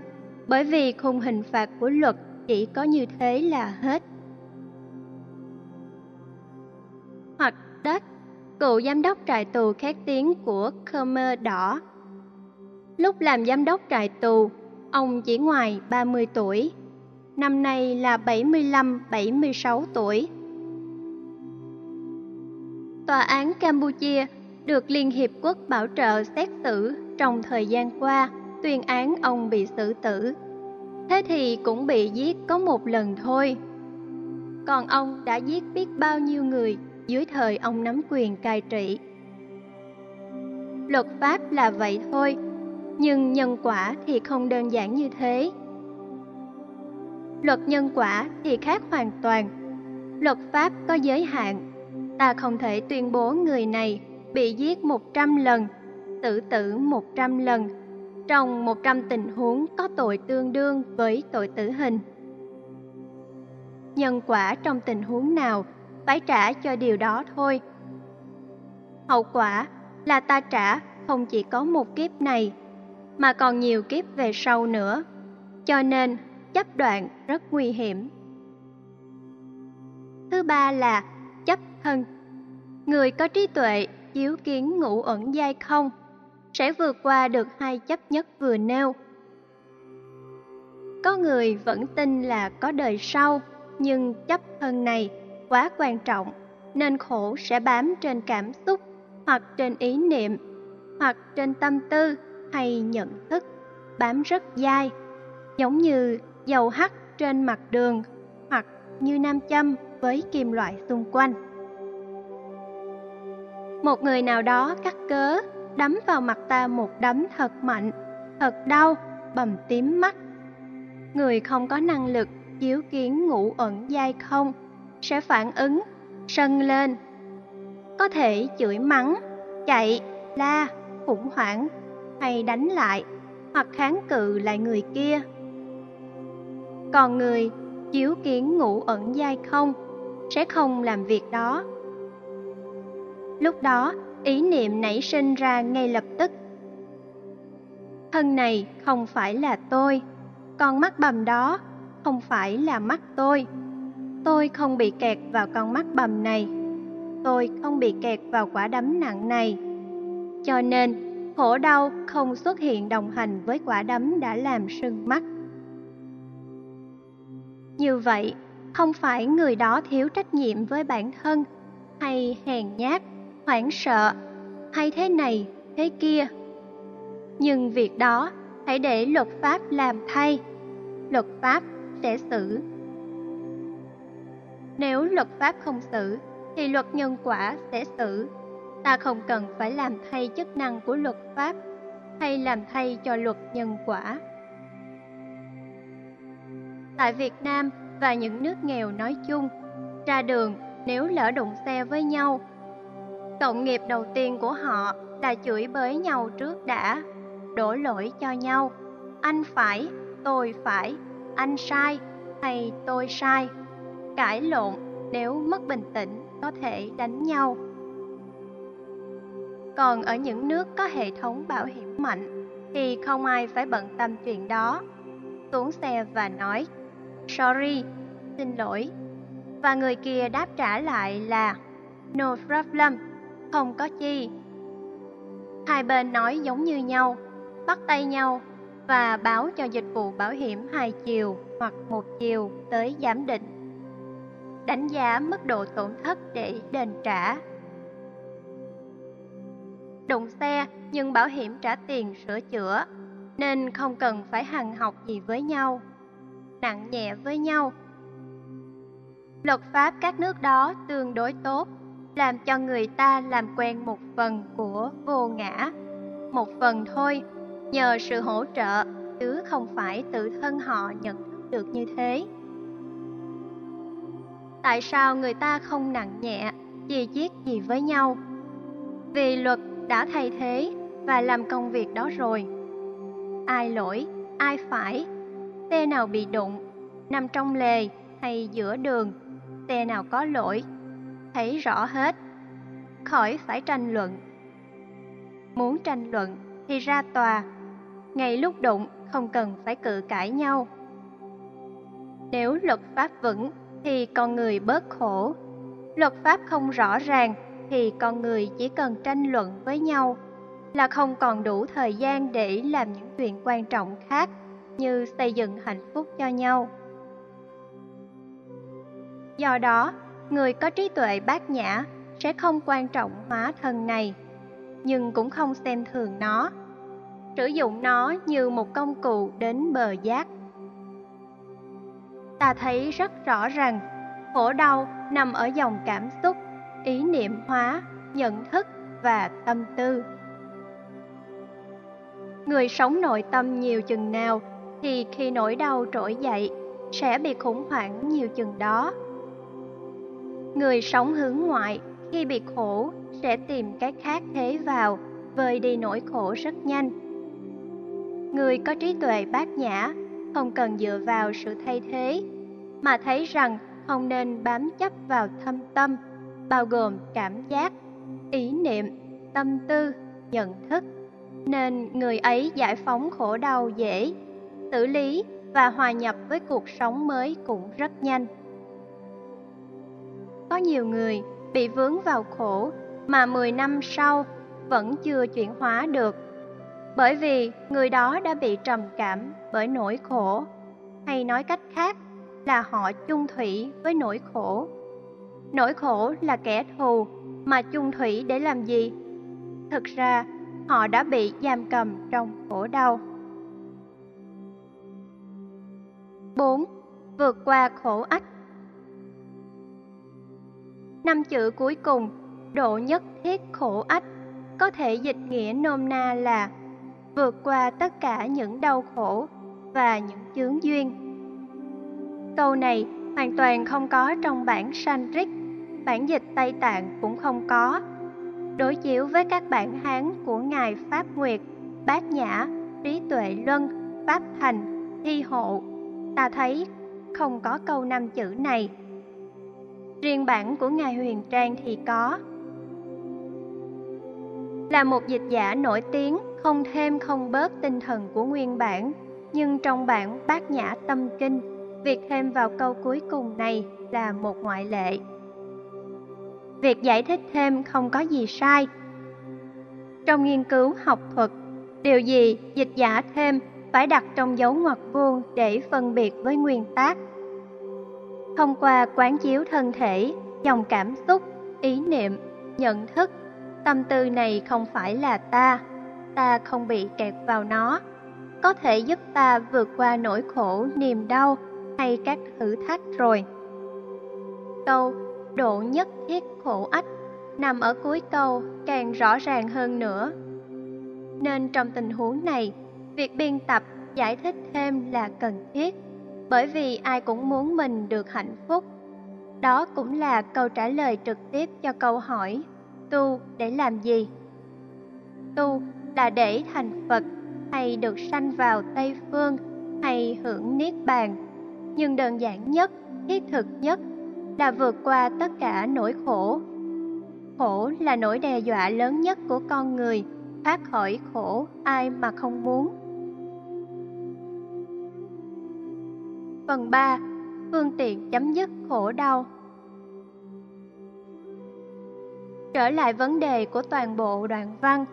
bởi vì khung hình phạt của luật chỉ có như thế là hết. Hoặc đất, cựu giám đốc trại tù khét tiếng của Khmer Đỏ. Lúc làm giám đốc trại tù, ông chỉ ngoài 30 tuổi, năm nay là 75-76 tuổi. Tòa án Campuchia được Liên Hiệp Quốc bảo trợ xét xử trong thời gian qua, tuyên án ông bị xử tử. Thế thì cũng bị giết có một lần thôi. Còn ông đã giết biết bao nhiêu người dưới thời ông nắm quyền cai trị. Luật pháp là vậy thôi, nhưng nhân quả thì không đơn giản như thế. Luật nhân quả thì khác hoàn toàn. luật pháp có giới hạn. Ta không thể tuyên bố người này bị giết 100 lần, tử tử 100 lần, trong 100 tình huống có tội tương đương với tội tử hình. Nhân quả trong tình huống nào phải trả cho điều đó thôi. Hậu quả là ta trả không chỉ có một kiếp này, mà còn nhiều kiếp về sau nữa. Cho nên, chấp đoạn rất nguy hiểm. Thứ ba là thân. Người có trí tuệ, chiếu kiến ngũ ẩn giai không, sẽ vượt qua được hai chấp nhất vừa nêu. Có người vẫn tin là có đời sau, nhưng chấp thân này quá quan trọng, nên khổ sẽ bám trên cảm xúc hoặc trên ý niệm, hoặc trên tâm tư hay nhận thức, bám rất dai, giống như dầu hắt trên mặt đường hoặc như nam châm với kim loại xung quanh. Một người nào đó cắt cớ, đấm vào mặt ta một đấm thật mạnh, thật đau, bầm tím mắt. Người không có năng lực chiếu kiến ngủ ẩn dai không, sẽ phản ứng, sân lên. Có thể chửi mắng, chạy, la, khủng hoảng hay đánh lại hoặc kháng cự lại người kia. Còn người chiếu kiến ngủ ẩn dai không sẽ không làm việc đó. Lúc đó, ý niệm nảy sinh ra ngay lập tức. Thân này không phải là tôi, con mắt bầm đó không phải là mắt tôi. Tôi không bị kẹt vào con mắt bầm này. Tôi không bị kẹt vào quả đấm nặng này. Cho nên, khổ đau không xuất hiện đồng hành với quả đấm đã làm sưng mắt. Như vậy, không phải người đó thiếu trách nhiệm với bản thân, hay hèn nhát, hoảng sợ, hay thế này, thế kia. Nhưng việc đó hãy để luật pháp làm thay. Luật pháp sẽ xử. Nếu luật pháp không xử, thì luật nhân quả sẽ xử. Ta không cần phải làm thay chức năng của luật pháp hay làm thay cho luật nhân quả. Tại Việt Nam và những nước nghèo nói chung, ra đường nếu lỡ đụng xe với nhau, cộng nghiệp đầu tiên của họ là chửi bới nhau trước đã, đổ lỗi cho nhau. Anh phải, tôi phải, anh sai hay tôi sai. Cãi lộn nếu mất bình tĩnh có thể đánh nhau. Còn ở những nước có hệ thống bảo hiểm mạnh thì không ai phải bận tâm chuyện đó. Xuống xe và nói sorry, xin lỗi. Và người kia đáp trả lại là no problem, không có chi. Hai bên nói giống như nhau, bắt tay nhau và báo cho dịch vụ bảo hiểm hai chiều hoặc một chiều tới giám định. Đánh giá mức độ tổn thất để đền trả. Đụng xe nhưng bảo hiểm trả tiền sửa chữa nên không cần phải hằng học gì với nhau nặng nhẹ với nhau. Luật pháp các nước đó tương đối tốt, làm cho người ta làm quen một phần của vô ngã. Một phần thôi, nhờ sự hỗ trợ, chứ không phải tự thân họ nhận thức được như thế. Tại sao người ta không nặng nhẹ, gì giết gì với nhau? Vì luật đã thay thế và làm công việc đó rồi. Ai lỗi, ai phải xe nào bị đụng, nằm trong lề hay giữa đường, xe nào có lỗi, thấy rõ hết, khỏi phải tranh luận. Muốn tranh luận thì ra tòa, ngay lúc đụng không cần phải cự cãi nhau. Nếu luật pháp vững thì con người bớt khổ, luật pháp không rõ ràng thì con người chỉ cần tranh luận với nhau là không còn đủ thời gian để làm những chuyện quan trọng khác như xây dựng hạnh phúc cho nhau. Do đó, người có trí tuệ bát nhã sẽ không quan trọng hóa thân này, nhưng cũng không xem thường nó, sử dụng nó như một công cụ đến bờ giác. Ta thấy rất rõ rằng khổ đau nằm ở dòng cảm xúc, ý niệm hóa, nhận thức và tâm tư. Người sống nội tâm nhiều chừng nào thì khi nỗi đau trỗi dậy sẽ bị khủng hoảng nhiều chừng đó. Người sống hướng ngoại khi bị khổ sẽ tìm cái khác thế vào, vơi đi nỗi khổ rất nhanh. Người có trí tuệ bát nhã không cần dựa vào sự thay thế, mà thấy rằng không nên bám chấp vào thâm tâm, bao gồm cảm giác, ý niệm, tâm tư, nhận thức, nên người ấy giải phóng khổ đau dễ, xử lý và hòa nhập với cuộc sống mới cũng rất nhanh. Có nhiều người bị vướng vào khổ mà 10 năm sau vẫn chưa chuyển hóa được. Bởi vì người đó đã bị trầm cảm bởi nỗi khổ, hay nói cách khác là họ chung thủy với nỗi khổ. Nỗi khổ là kẻ thù mà chung thủy để làm gì? Thực ra, họ đã bị giam cầm trong khổ đau. 4. Vượt qua khổ ách Năm chữ cuối cùng, độ nhất thiết khổ ách, có thể dịch nghĩa nôm na là vượt qua tất cả những đau khổ và những chướng duyên. Câu này hoàn toàn không có trong bản Sanskrit, bản dịch Tây Tạng cũng không có. Đối chiếu với các bản Hán của Ngài Pháp Nguyệt, Bát Nhã, Trí Tuệ Luân, Pháp Thành, Thi Hộ, ta thấy không có câu năm chữ này. Riêng bản của Ngài Huyền Trang thì có. Là một dịch giả nổi tiếng, không thêm không bớt tinh thần của nguyên bản, nhưng trong bản Bát Nhã Tâm Kinh, việc thêm vào câu cuối cùng này là một ngoại lệ. Việc giải thích thêm không có gì sai. Trong nghiên cứu học thuật, điều gì dịch giả thêm phải đặt trong dấu ngoặc vuông để phân biệt với nguyên tác. Thông qua quán chiếu thân thể, dòng cảm xúc, ý niệm, nhận thức, tâm tư này không phải là ta, ta không bị kẹt vào nó, có thể giúp ta vượt qua nỗi khổ, niềm đau hay các thử thách rồi. Câu độ nhất thiết khổ ách nằm ở cuối câu càng rõ ràng hơn nữa. Nên trong tình huống này, việc biên tập giải thích thêm là cần thiết, bởi vì ai cũng muốn mình được hạnh phúc. Đó cũng là câu trả lời trực tiếp cho câu hỏi tu để làm gì? Tu là để thành Phật hay được sanh vào Tây Phương hay hưởng Niết Bàn. Nhưng đơn giản nhất, thiết thực nhất là vượt qua tất cả nỗi khổ. Khổ là nỗi đe dọa lớn nhất của con người, thoát khỏi khổ ai mà không muốn. Phần 3. Phương tiện chấm dứt khổ đau Trở lại vấn đề của toàn bộ đoạn văn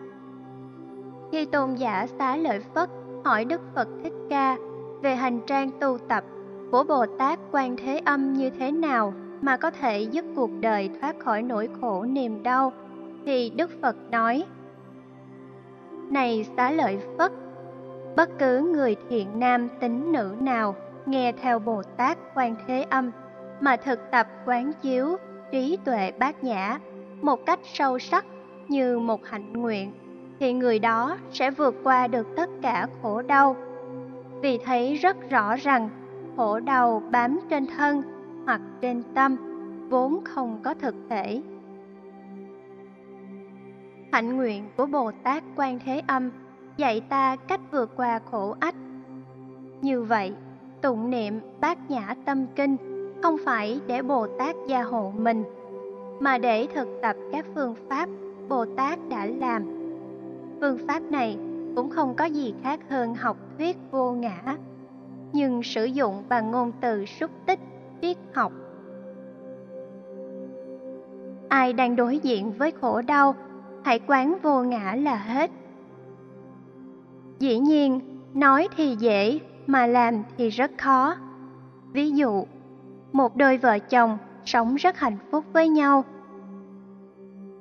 Khi tôn giả xá lợi Phất hỏi Đức Phật Thích Ca về hành trang tu tập của Bồ Tát Quan Thế Âm như thế nào mà có thể giúp cuộc đời thoát khỏi nỗi khổ niềm đau, thì Đức Phật nói Này xá lợi Phất, bất cứ người thiện nam tính nữ nào nghe theo Bồ Tát Quan Thế Âm mà thực tập quán chiếu trí tuệ bát nhã một cách sâu sắc như một hạnh nguyện thì người đó sẽ vượt qua được tất cả khổ đau. Vì thấy rất rõ rằng khổ đau bám trên thân hoặc trên tâm vốn không có thực thể. Hạnh nguyện của Bồ Tát Quan Thế Âm dạy ta cách vượt qua khổ ách. Như vậy, tụng niệm bát nhã tâm kinh không phải để Bồ Tát gia hộ mình, mà để thực tập các phương pháp Bồ Tát đã làm. Phương pháp này cũng không có gì khác hơn học thuyết vô ngã, nhưng sử dụng bằng ngôn từ xúc tích, triết học. Ai đang đối diện với khổ đau, hãy quán vô ngã là hết. Dĩ nhiên, nói thì dễ, mà làm thì rất khó. Ví dụ, một đôi vợ chồng sống rất hạnh phúc với nhau.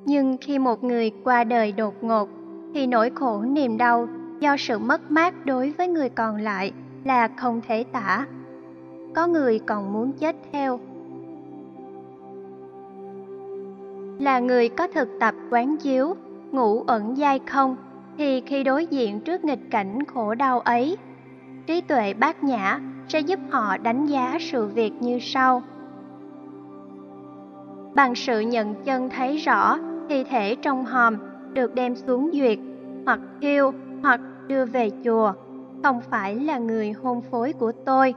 Nhưng khi một người qua đời đột ngột, thì nỗi khổ niềm đau do sự mất mát đối với người còn lại là không thể tả. Có người còn muốn chết theo. Là người có thực tập quán chiếu, ngủ ẩn dai không, thì khi đối diện trước nghịch cảnh khổ đau ấy, trí tuệ bát nhã sẽ giúp họ đánh giá sự việc như sau. Bằng sự nhận chân thấy rõ, thi thể trong hòm được đem xuống duyệt, hoặc thiêu, hoặc đưa về chùa. Không phải là người hôn phối của tôi.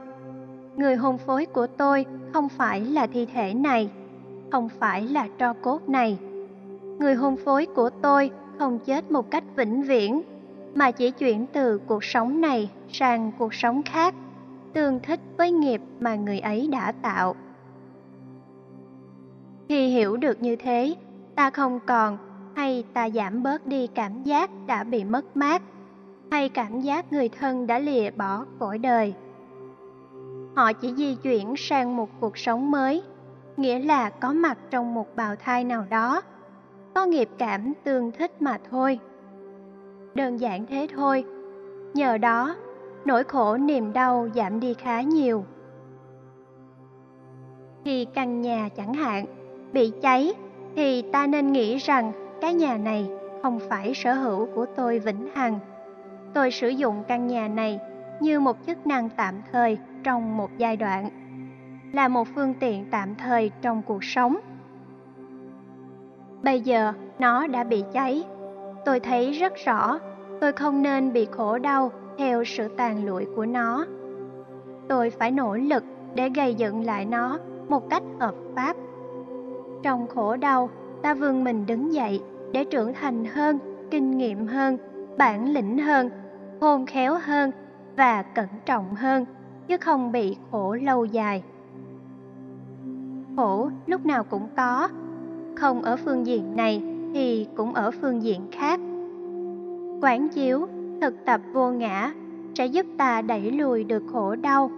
Người hôn phối của tôi không phải là thi thể này, không phải là tro cốt này. Người hôn phối của tôi không chết một cách vĩnh viễn mà chỉ chuyển từ cuộc sống này sang cuộc sống khác, tương thích với nghiệp mà người ấy đã tạo. Khi hiểu được như thế, ta không còn, hay ta giảm bớt đi cảm giác đã bị mất mát, hay cảm giác người thân đã lìa bỏ cõi đời. Họ chỉ di chuyển sang một cuộc sống mới, nghĩa là có mặt trong một bào thai nào đó, có nghiệp cảm tương thích mà thôi đơn giản thế thôi. Nhờ đó, nỗi khổ, niềm đau giảm đi khá nhiều. Khi căn nhà chẳng hạn bị cháy, thì ta nên nghĩ rằng cái nhà này không phải sở hữu của tôi vĩnh hằng. Tôi sử dụng căn nhà này như một chức năng tạm thời trong một giai đoạn, là một phương tiện tạm thời trong cuộc sống. Bây giờ nó đã bị cháy. Tôi thấy rất rõ tôi không nên bị khổ đau theo sự tàn lụi của nó. Tôi phải nỗ lực để gây dựng lại nó một cách hợp pháp. Trong khổ đau, ta vươn mình đứng dậy để trưởng thành hơn, kinh nghiệm hơn, bản lĩnh hơn, khôn khéo hơn và cẩn trọng hơn, chứ không bị khổ lâu dài. Khổ lúc nào cũng có, không ở phương diện này thì cũng ở phương diện khác quán chiếu, thực tập vô ngã, sẽ giúp ta đẩy lùi được khổ đau.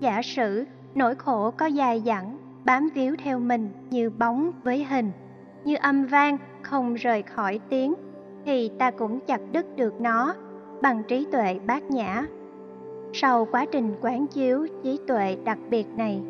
Giả sử, nỗi khổ có dài dẳng, bám víu theo mình như bóng với hình, như âm vang không rời khỏi tiếng, thì ta cũng chặt đứt được nó bằng trí tuệ bát nhã. Sau quá trình quán chiếu trí tuệ đặc biệt này